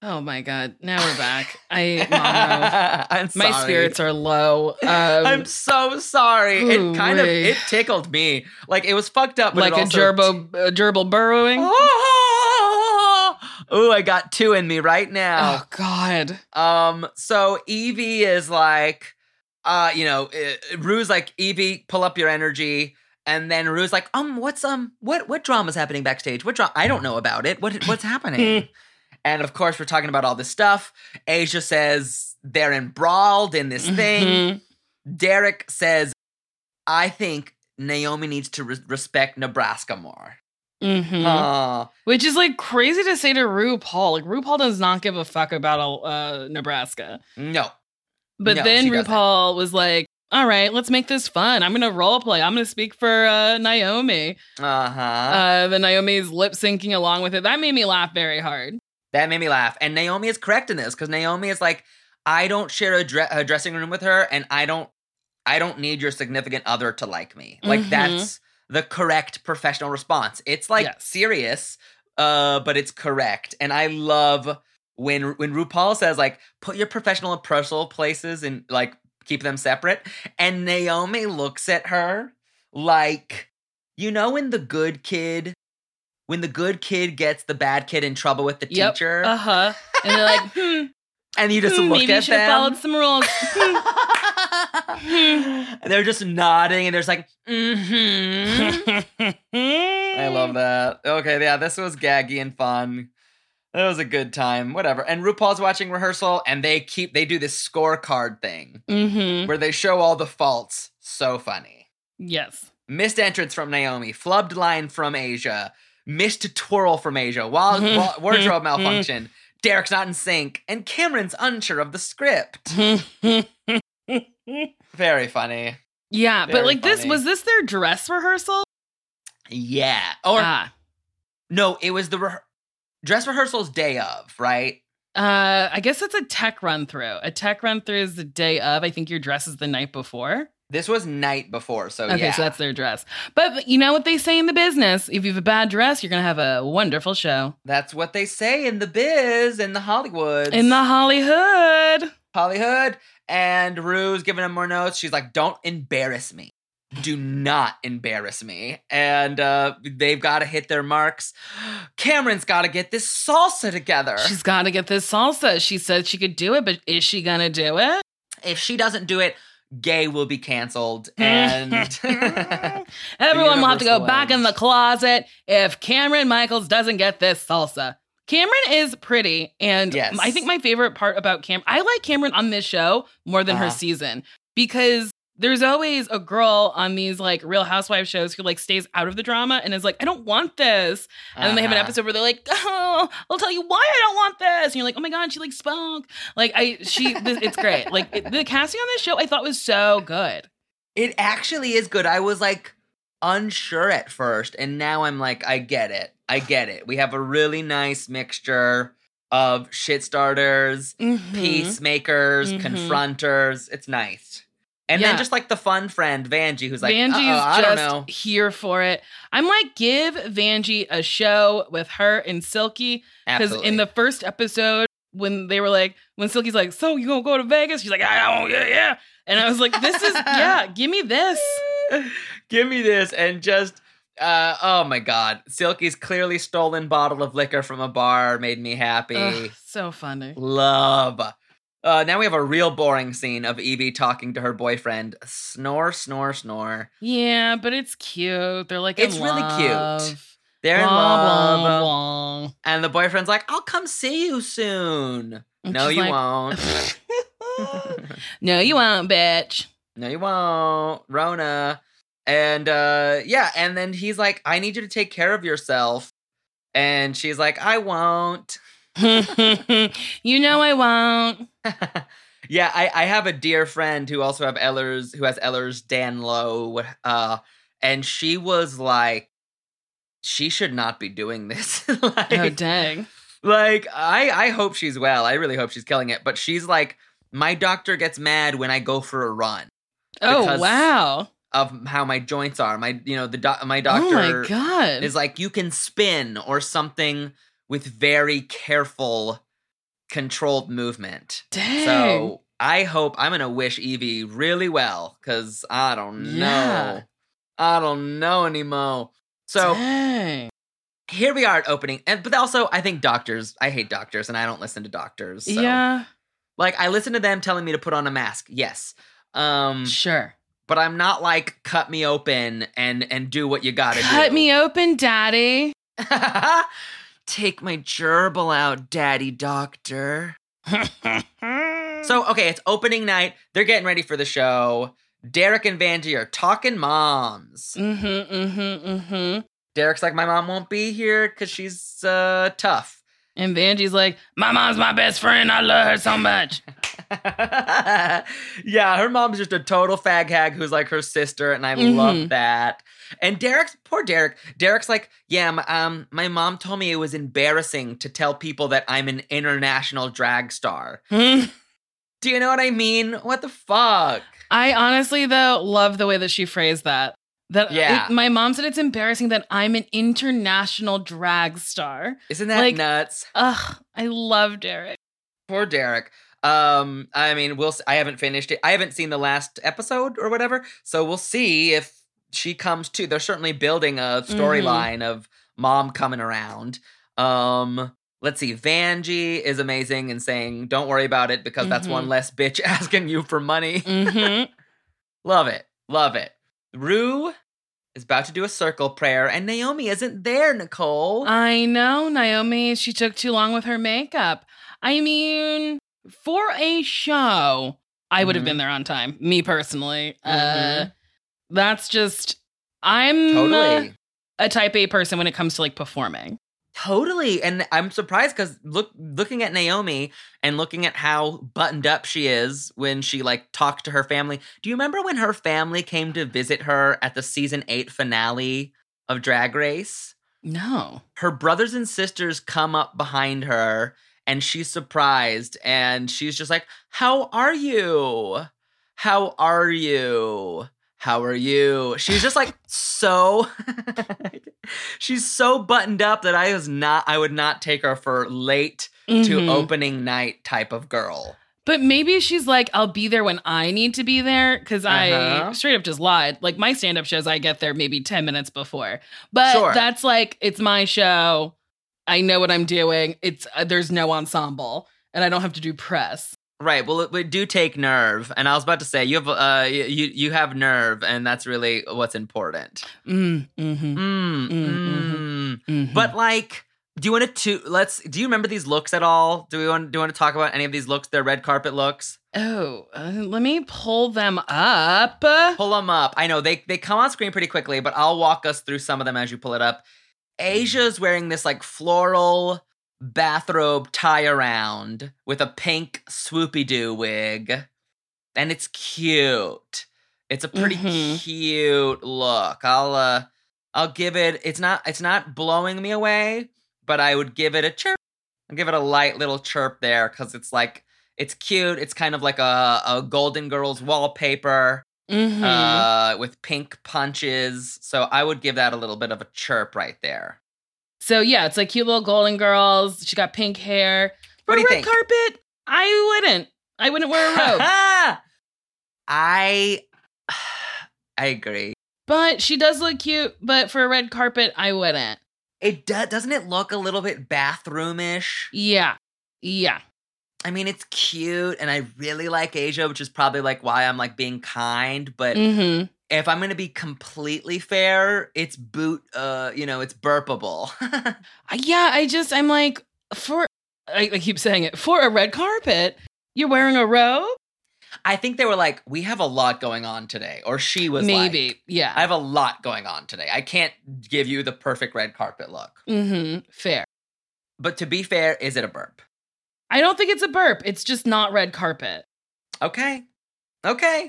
Oh my god! Now we're back. [LAUGHS] I my spirits are low. Um, I'm so sorry. Ooh, it kind of it tickled me. Like it was fucked up, but like a gerbil, a gerbil burrowing. Ooh, I got two in me right now. Oh god! Um, so Yvie is like, uh, you know, uh, Ru's like, Yvie, pull up your energy. And then Ru's like, um, what's um, what what drama's happening backstage? What drama? I don't know about it. What what's happening? [LAUGHS] and of course, we're talking about all this stuff. Asia says they're embroiled in this thing. Mhm. Derrick says, I think Naomi needs to res- respect Nebraska more. Mhm. Aw. Which is like crazy to say to RuPaul. Like RuPaul does not give a fuck about uh, Nebraska. no. But No, then she doesn't. RuPaul was like, "All right, let's make this fun. I'm gonna role play. I'm gonna speak for uh, Naomi." Uh-huh. Uh, the Naomi's lip syncing along with it. That made me laugh very hard. That made me laugh. And Naomi is correct in this because Naomi is like, I don't share a, dre- a dressing room with her, and I don't, I don't need your significant other to like me. Like Mhm. that's the correct professional response. It's like Yes. serious, uh, but it's correct. And I love when when RuPaul says like, put your professional and personal places and like keep them separate. And Naomi looks at her like, you know, when the good kid. When the good kid gets the bad kid in trouble with the Yep. teacher, Uh huh. And they're like, [LAUGHS] "Hmm, and you just hmm, look maybe you at should have them. followed some rules." [LAUGHS] Hmm. and they're just nodding, and there's like, mm-hmm. [LAUGHS] I love that. Okay, yeah, this was gaggy and fun. That was a good time. Whatever. And RuPaul's watching rehearsal, and they keep they do this scorecard thing Mm-hmm. where they show all the faults. So funny. Yes. Missed entrance from Naomi, flubbed line from Asia, missed twirl from Asia, wall, wa- wardrobe malfunction. Derrick's not in sync, and Kameron's unsure of the script. [LAUGHS] Very funny. yeah, but Very like this was this their dress rehearsal? Yeah. Or ah. no, it was the re- dress rehearsals day of, right? Uh, I guess it's a tech run through. A tech run through is the day of. I think your dress is the night before. This was night before, so Okay, yeah. so that's their dress. But but you know what they say in the business: if you have a bad dress, you're gonna have a wonderful show That's what they say in the biz, in the Hollywood. in the Hollywood. Hollywood. And Ru's giving him more notes. She's like, don't embarrass me. Do not embarrass me. And uh, they've got to hit their marks. Kameron's got to get this salsa together. She's got to get this salsa. She said she could do it, but is she gonna do it? if she doesn't do it, gay will be canceled. [LAUGHS] And Everyone [LAUGHS] will have to go back in the closet if Kameron Michaels doesn't get this salsa. Kameron is pretty, and Yes. I think my favorite part about Cam, I like Kameron on this show more than her Uh-huh. season because there's always a girl on these like Real Housewives shows who like stays out of the drama and is like, I don't want this. And then they have an Uh-huh. episode where they're like, [LAUGHS] Oh, I'll tell you why I don't want this. And you're like, Oh my god, she like spunk. Like I, she, this, it's great. Like it, the casting on this show, I thought was so good. It actually is good. I was like unsure at first, and now I'm like, I get it. I get it. We have a really nice mixture of shit starters, Mhm. peacemakers, Mhm. confronters. It's nice. And Yeah. then just like the fun friend, Vanjie, who's like, Vanjie's "Uh-oh, I don't know. just here for it. I'm like, give Vanjie a show with her and Silky. Because in the first episode, when they were like, when Silky's like, so you gonna go to Vegas? She's like, I don't, yeah, yeah. And I was like, this is, [LAUGHS] yeah, give me this. [LAUGHS] Give me this and just uh oh my god. Silky's clearly stolen bottle of liquor from a bar made me happy. Ugh, so funny. Love. Uh now we have a real boring scene of Yvie talking to her boyfriend. Snore, snore, snore. Yeah, but it's cute. They're like, It's really cute. They're in love. blah, blah. And the boyfriend's like, I'll come see you soon. And no, you like, won't. [LAUGHS] no, you won't, bitch. No, you won't, Rona. And uh yeah, and then he's like, I need you to take care of yourself. And she's like, I won't. [LAUGHS] you know I won't. [LAUGHS] yeah, I, I have a dear friend who also have Ehlers who has Ehlers-Danlos. Uh and she was like, she should not be doing this. [LAUGHS] like, Oh, dang. like I I hope she's well. I really hope she's killing it. But she's like, my doctor gets mad when I go for a run Oh, wow. of how my joints are. My you know the doc my Oh, my God. is like you can spin or something with very careful controlled movement. Dang. So I hope I'm gonna wish Yvie really well because I don't know. I don't know anymore. So Dang. here we are at opening, and but also I think doctors. I hate doctors, and I don't listen to doctors. So. Yeah, like I listen to them telling me to put on a mask. Yes, um, sure. but I'm not like cut me open and and do what you gotta do. Cut me open, daddy. [LAUGHS] Take my gerbil out, daddy doctor. So, okay, it's opening night. They're getting ready for the show. Derrick and Vanjie are talking moms. Mm-hmm, mm-hmm, mm-hmm. Derrick's like, my mom won't be here because she's uh, tough. And Vanjie's like, my mom's my best friend. I love her so much. [LAUGHS] yeah, her mom's just a total fag hag who's like her sister, and I Mhm. love that. And Derrick's poor Derrick. Derrick's like, yeah, um, my mom told me it was embarrassing to tell people that I'm an international drag star. [LAUGHS] Hmm. Do you know what I mean? What the fuck? I honestly, though, love the way that she phrased that. That Yeah. it- my mom said it's embarrassing that I'm an international drag star. Isn't that Like- nuts? Ugh, I love Derrick. Poor Derrick. Um, I mean, we'll. I haven't finished it. I haven't seen the last episode or whatever, so we'll see if she comes too. They're certainly building a storyline of mom coming around. Um, let's see. Vanjie is amazing and saying, "Don't worry about it because that's Mhm. one less bitch [LAUGHS] asking you for money." Mm-hmm. [LAUGHS] love it, love it. Ru is about to do a circle prayer, and Naomi isn't there. Nicole. I know, Naomi. She took too long with her makeup. I mean, for a show, I would have Mhm. been there on time. Me personally, uh. That's just. I'm totally. a type A person when it comes to like performing. Totally. And I'm surprised because look looking at Naomi and looking at how buttoned up she is when she like talked to her family. Do you remember when her family came to visit her at the season eight finale of Drag Race? No. Her brothers and sisters come up behind her and she's surprised and she's just like, How are you? How are you? How are you? She's just like so [LAUGHS] she's so buttoned up that I was not I would not take her for late to Mhm. opening night type of girl. But maybe she's like, I'll be there when I need to be there because I Uh-huh. straight up just lied. Like my stand up shows, I get there maybe 10 minutes before. But Sure. that's like, it's my show. I know what I'm doing. It's uh, There's no ensemble and I don't have to do press. Right. Well, it, it do take nerve, and I was about to say you have uh you you have nerve, and that's really what's important. Mm, mm-hmm, Mm, Mm, mm. mm-hmm. But like Do you want to let's do you remember these looks at all? Do we want do you want to talk about any of these looks? Their red carpet looks? Oh, uh, let me pull them up. Pull them up. I know they they come on screen pretty quickly, but I'll walk us through some of them as you pull it up. Asia's wearing this like floral bathrobe tie around with a pink swoopy doo wig. And it's cute. It's a pretty Mhm. cute look. I'll uh I'll give it it's not it's not blowing me away, but I would give it a chirp. I'll give it a light little chirp there because it's like it's cute. It's kind of like a, a Golden Girls wallpaper Mhm. uh, with pink punches. So I would give that a little bit of a chirp right there. So yeah, it's like cute little golden girls. She got pink hair. For What do a you red think? carpet, I wouldn't. I wouldn't wear a robe. [LAUGHS] I [SIGHS] I agree. but she does look cute. But for a red carpet, I wouldn't. It does doesn't it look a little bit bathroomish? Yeah, yeah. I mean, it's cute, and I really like Asia, which is probably like why I'm like being kind. But hmm if I'm gonna be completely fair, it's boot. Uh, you know, it's burpable. [LAUGHS] Yeah, I just I'm like for I, I keep saying it for a red carpet. You're wearing a robe, I think they were like, we have a lot going on today, or she was maybe. like, yeah. I have a lot going on today. I can't give you the perfect red carpet look. mm-hmm. Fair. But to be fair, is it a burp? I don't think it's a burp. It's just not red carpet. Okay. Okay.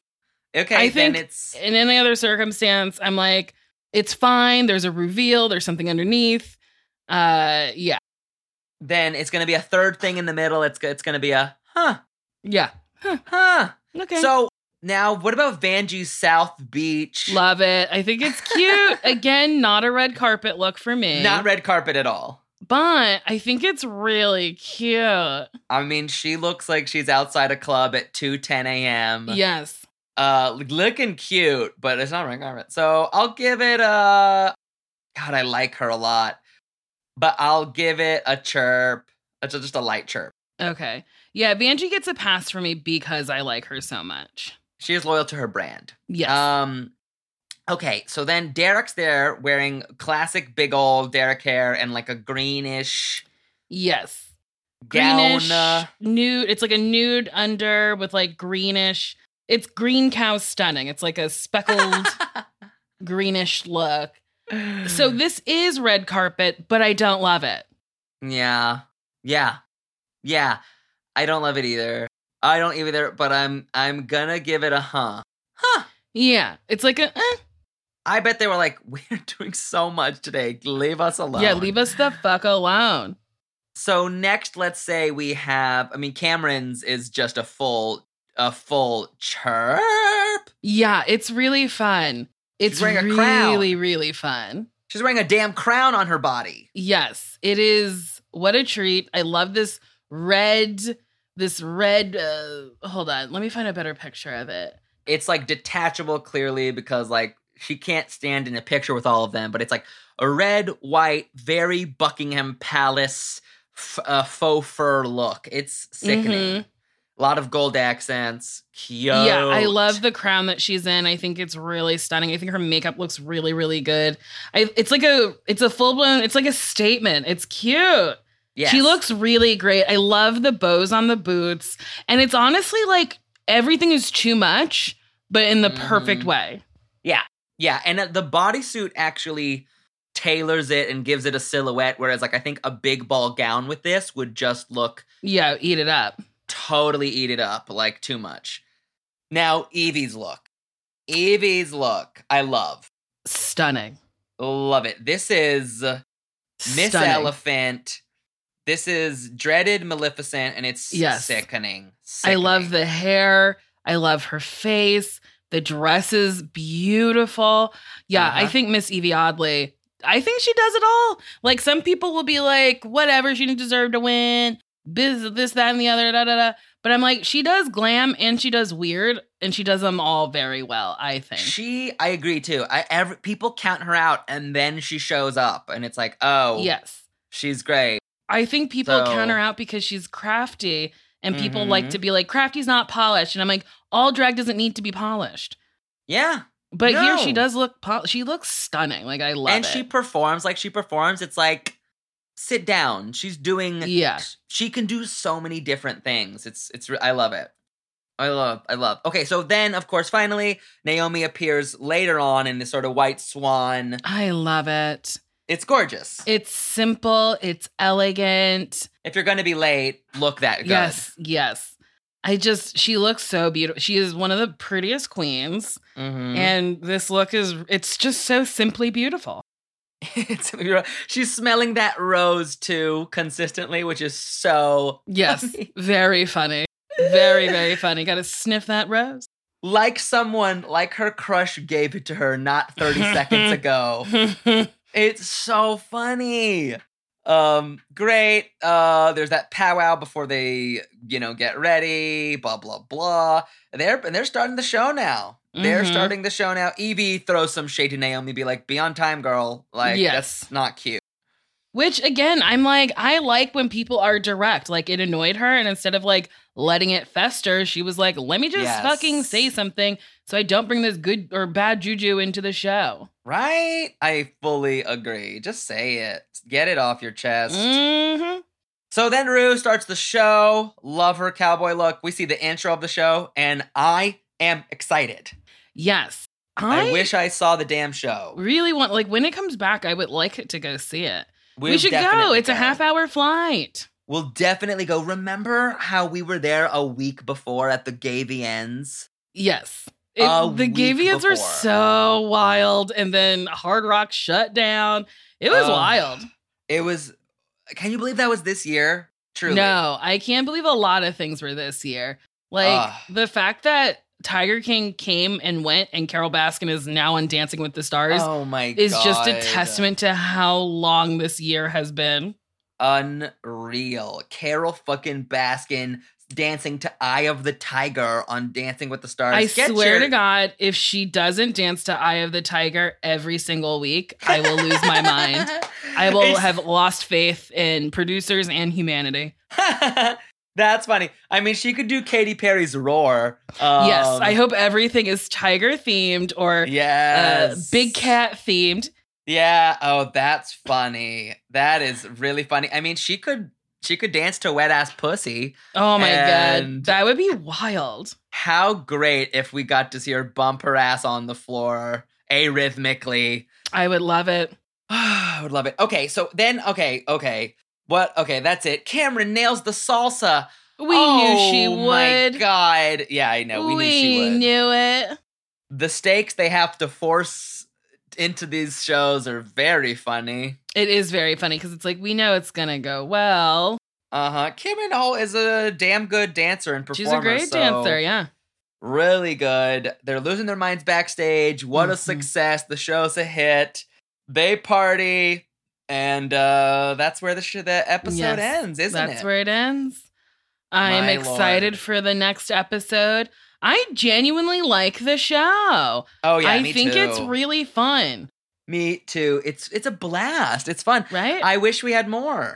Okay. I then think it's In any other circumstance, I'm like, it's fine. There's a reveal. There's something underneath. Uh, yeah, then it's gonna be a third thing in the middle. It's it's gonna be a huh yeah. huh. Okay. So now, what about Vanjie's South Beach? love it. I think it's cute. [LAUGHS] Again, not a red carpet look for me. Not red carpet at all. but I think it's really cute. I mean, she looks like she's outside a club at 2 10 a.m. Yes. Uh looking cute but it's not red carpet so i'll give it a god i like her a lot but i'll give it a chirp it's just a light chirp Okay. Yeah, Vanjie gets a pass for me because I like her so much. she is loyal to her brand Yes. um okay so then derrick's there wearing classic big old derrick hair and like a greenish yes. gown Greenish nude. It's like a nude under with like greenish. It's green cow stunning. It's like a speckled [LAUGHS] greenish look. So [SIGHS] this is red carpet, but I don't love it. yeah yeah yeah i don't love it either i don't either but i'm i'm gonna give it a huh huh Yeah, it's like a eh. I bet they were like, [LAUGHS] we're doing so much today. Leave us alone. yeah. Leave us the fuck alone. So next, let's say we have. I mean, Kameron's is just a full, a full chirp. Yeah, it's really fun. It's wearing a really, crown. really fun. She's wearing a damn crown on her body. Yes, it is. What a treat. I love this red, this red. Uh, hold on. Let me find a better picture of it. It's like detachable, clearly, because like she can't stand in a picture with all of them. But it's like a red, white, very Buckingham Palace f- uh, faux fur look. It's sickening. A lot of gold accents. Cute. Yeah, I love the crown that she's in. I think it's really stunning. I think her makeup looks really, really good. I, it's like a, it's a full blown, it's like a statement. It's cute. Yes. She looks really great. I love the bows on the boots. And it's honestly like everything is too much, but in the perfect Mhm. way. Yeah, Yeah. and uh, the bodysuit actually tailors it and gives it a silhouette. Whereas, like, I think a big ball gown with this would just look Yeah, eat it up. Totally eat it up, like too much. Now, Yvie's look. Yvie's look, I love. Stunning. Love it. This is Miss Stunning. Elephant. This is Dreaded Maleficent, and it's Yes. sickening. I love the hair. I love her face. The dress is beautiful. Yeah, I Uh-huh. think Miss Yvie Oddly, I think she does it all. Like some people will be like, whatever, she didn't deserve to win. This, this, that, and the other, da da da. But I'm like, she does glam and she does weird, and she does them all very well. I think. She, I agree too. I every, people count her out, and then she shows up, and it's like, oh, yes, she's great. I think people So- count her out because she's crafty, and people Mhm. like to be like, crafty's not polished, and I'm like, all drag doesn't need to be polished. Yeah, But here she does look pol- she looks stunning. Like I love it. and she performs like she performs. It's like sit down. She's doing Yeah. She can do so many different things. It's it's I love it. I love I love. Okay, so then of course finally Naomi appears later on in this sort of white swan. I love it. It's gorgeous. It's simple, it's elegant. if you're going to be late, look that good. Yes, yes. I just she looks so beautiful. She is one of the prettiest queens Mhm. and this look is it's just so simply beautiful. [LAUGHS] It's- she's smelling that rose too consistently, which is so Yes, funny. [LAUGHS] very funny. Very very funny. Got to sniff that rose. like someone like her crush gave it to her not 30 seconds ago. [LAUGHS] It's so funny. Um, great. Uh, there's that powwow before they, you know, get ready. Blah blah blah. They're and they're starting the show now. They're Mhm. starting the show now. Yvie throws some shade to Naomi, be like, "Be on time, girl." Like, Yes. that's not cute. Which again, I'm like, I like when people are direct. Like it annoyed her, and instead of like letting it fester, she was like, "Let me just Yes. fucking say something, so I don't bring this good or bad juju into the show." Right? I fully agree. Just say it. Get it off your chest. hmm So then Ru starts the show. Love her cowboy look. We see the intro of the show, and I am excited. Yes, I, wish I saw the damn show. really want like when it comes back, I would like it to go see it. we We'll should go. It's a half hour flight. We'll definitely go. Remember how we were there a week before at the Ends? Yes. It- the Gavians were so wild, and then Hard Rock shut down. It was Ugh. wild. It was. Can you believe that was this year? Truly. No, I can't believe a lot of things were this year. Like Ugh. the fact that Tiger King came and went and Carole Baskin is now on Dancing with the Stars Oh my god. is just a testament to how long this year has been. Unreal. Carole fucking Baskin dancing to Eye of the Tiger on Dancing with the Stars. I Get swear your- to God, if she doesn't dance to Eye of the Tiger every single week, I will lose my mind. [LAUGHS] I will have lost faith in producers and humanity. [LAUGHS] That's funny. I mean, she could do Katy Perry's Roar. Um, yes, I hope everything is tiger themed or uh, Yes. big cat themed. Yeah. Oh, that's funny. That is really funny. I mean, she could she could dance to Wet Ass Pussy. Oh my god, that would be wild. How great if we got to see her bump her ass on the floor arrhythmically. I would love it. [SIGHS] I would love it. Okay, so then okay, okay. What? Okay, that's it. Kameron nails the salsa. We knew she would. Oh my. God. Yeah, I know. We, knew she would. We knew it. the stakes they have to force into these shows are very funny. It is very funny because it's like we know it's gonna go well. Uh huh. Kameron Hall is a damn good dancer and performer. She's a great so dancer, yeah. Really good. They're losing their minds backstage. What a Mhm. success. The show's a hit. They party. And uh that's where the sh- the episode Yes, ends, isn't That's it? That's where it ends. I'm My excited lord. for the next episode. I genuinely like the show. oh yeah, I think too. it's really fun, me too. It's it's a blast. It's fun. right? I, wish we had more.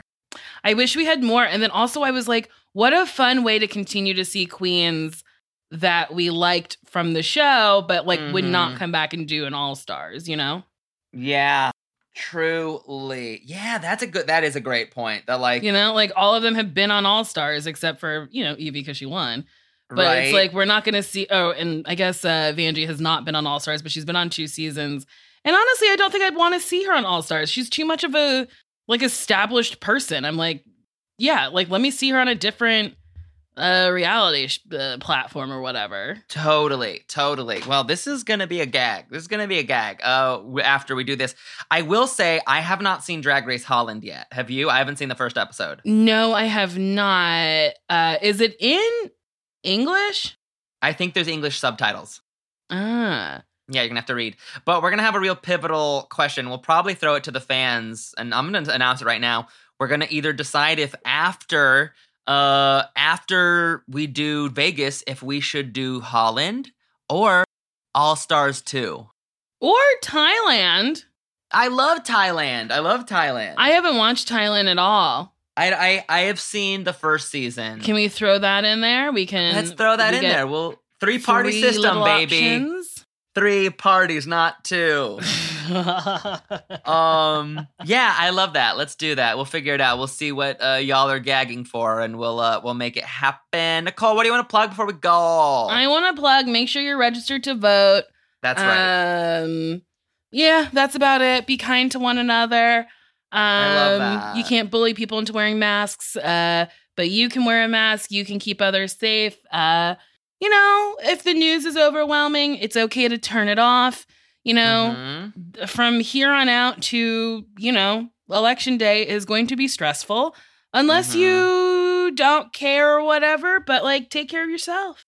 I wish we had more. And then also, I was like, what a fun way to continue to see queens that we liked from the show, but like would not Mhm. come back and do an All Stars, you know? Yeah. Truly. Yeah, that's a good that is a great point. That like You know, like all of them have been on All Stars except for, you know, Yvie because she won. But right? it's like we're not going to see. Oh, and I guess uh, Vanjie has not been on All Stars, but she's been on two seasons. And honestly, I don't think I'd want to see her on All Stars. She's too much of a like established person. I'm like, yeah, like let me see her on a different uh, reality sh- uh, platform or whatever. Totally, totally. Well, this is gonna be a gag. This is gonna be a gag. Uh, w- after we do this, I will say I have not seen Drag Race Holland yet. Have you? I haven't seen the first episode. No, I have not. Uh, is it in English? I think there's English subtitles. Ah, Yeah, you're gonna have to read. But we're gonna have a real pivotal question. We'll probably throw it to the fans, and I'm gonna announce it right now. We're gonna either decide if after uh after we do Vegas, if we should do Holland or All Stars 2. or Thailand. I love Thailand. I love Thailand. I haven't watched Thailand at all. I, I I have seen the first season. Can we throw that in there? We can. Let's throw that in there. We'll three party three system, baby. options. Three parties, not two. [LAUGHS] um yeah i love that let's do that we'll figure it out we'll see what uh, y'all are gagging for and we'll uh we'll make it happen nicole what do you want to plug before we go I want to plug. Make sure you're registered to vote. that's right Um, yeah, that's about it. Be kind to one another. Um, I love that. You can't bully people into wearing masks, uh, but you can wear a mask. You can keep others safe. Uh, you know, if the news is overwhelming, it's okay to turn it off. You know, Mhm. from here on out to, you know, election day is going to be stressful unless Mhm. you don't care or whatever, but like take care of yourself.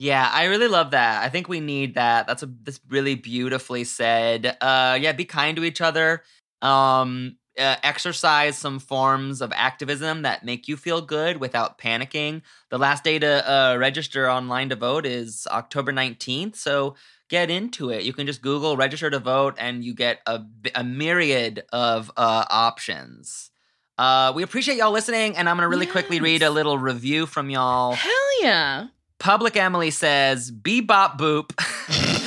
Yeah, I really love that. I think we need that. That's a that's really beautifully said. Uh yeah, be kind to each other. Um uh, exercise some forms of activism that make you feel good without panicking. The last day to uh, register online to vote is October 19th, so get into it. You can just Google register to vote and you get a, a myriad of uh, options. Uh, we appreciate y'all listening, and I'm going to really quickly read a little review from y'all. Hell yeah. Public Emily says, Bebop Boop. [LAUGHS]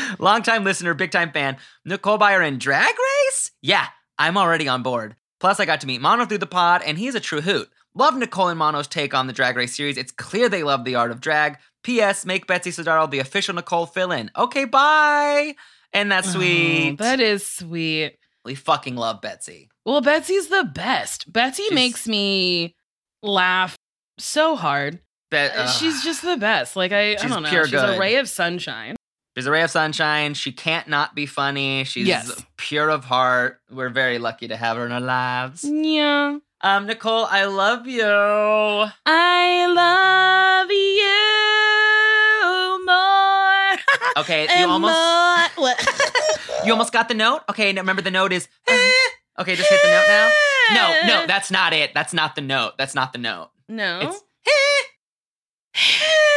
[LAUGHS] Longtime listener, big time fan. Nicole Byer in Drag Race? Yeah, I'm already on board. Plus, I got to meet Mano through the pod, and he's a true hoot. Love Nicole and Mano's take on the Drag Race series. It's clear they love the art of drag. P.S. Make Betsy Sodaro the official Nicole fill in. Okay, bye. And that's oh, sweet. Oh, that is sweet. we fucking love Betsy. Well, Betsy's the best. Betsy She's- makes me laugh so hard. Ugh. She's just the best. Like I, I don't know. She's good. a ray of sunshine. She's a ray of sunshine. She can't not be funny. She's Yes. pure of heart. We're very lucky to have her in our lives. Yeah. Um, Nicole, I love you. I love you more. [LAUGHS] Okay, you almost more. [LAUGHS] You almost got the note. Okay, now remember the note is. [LAUGHS] eh. Okay, just hit the note now. No, no, that's not it. That's not the note. That's not the note. no. It's.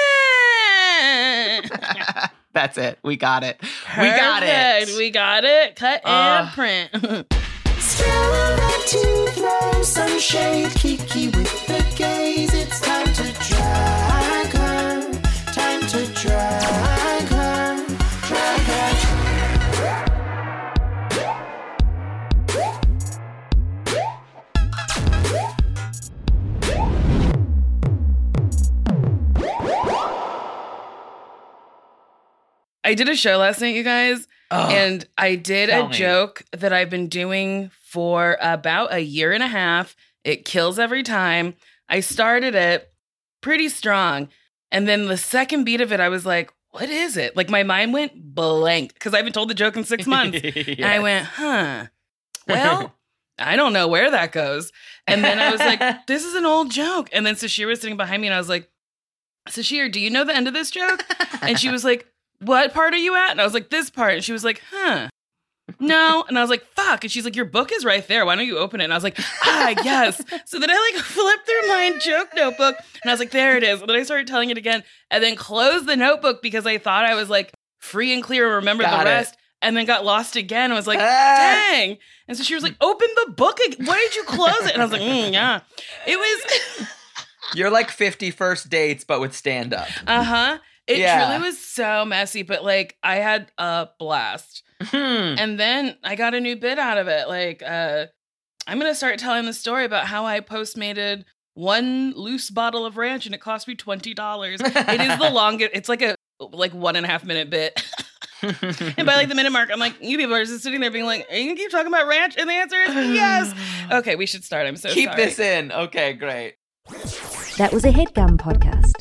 That's it. We got it. We got it. We got it. Cut and Uh, print. [LAUGHS] Still love to throw some shade, Kiki with the gaze. It's I did a show last night, you guys, Ugh. and I did tell a me. joke that I've been doing for about a year and a half. It kills every time. I started it pretty strong. And then the second beat of it, I was like, what is it? Like my mind went blank because I haven't told the joke in six months. [LAUGHS] And I went, huh. Well, I don't know where that goes. And then I was like, [LAUGHS] this is an old joke. And then Sasheer was sitting behind me and I was like, Sasheer, do you know the end of this joke? And she was like, What part are you at? And I was like, This part. And she was like, Huh. No. [LAUGHS] And I was like, Fuck. And she's like, Your book is right there. Why don't you open it? And I was like, Ah, yes. [LAUGHS] So then I like flipped through my joke notebook and I was like, There it is. And then I started telling it again and then closed the notebook because I thought I was like free and clear and remembered Got the it. rest and then got lost again. I was like, Ah. Dang. And so she was like, Open the book again. Why did you close it? And I was like, mm, Yeah. It was. [LAUGHS] You're like 50 first dates, but with stand up. Uh huh. It Yeah. truly was so messy, but like I had a blast. Hmm. And then I got a new bit out of it. Like, uh, I'm gonna start telling the story about how I postmated one loose bottle of ranch and it cost me twenty dollars. it is the [LAUGHS] longest. It's like a like one and a half minute bit. [LAUGHS] and by like the minute mark, I'm like, you people are just sitting there being like, "Are you gonna keep talking about ranch?" And the answer is yes. [SIGHS] Okay, we should start. I'm so Keep sorry. this in. Okay, great. That was a headgum podcast.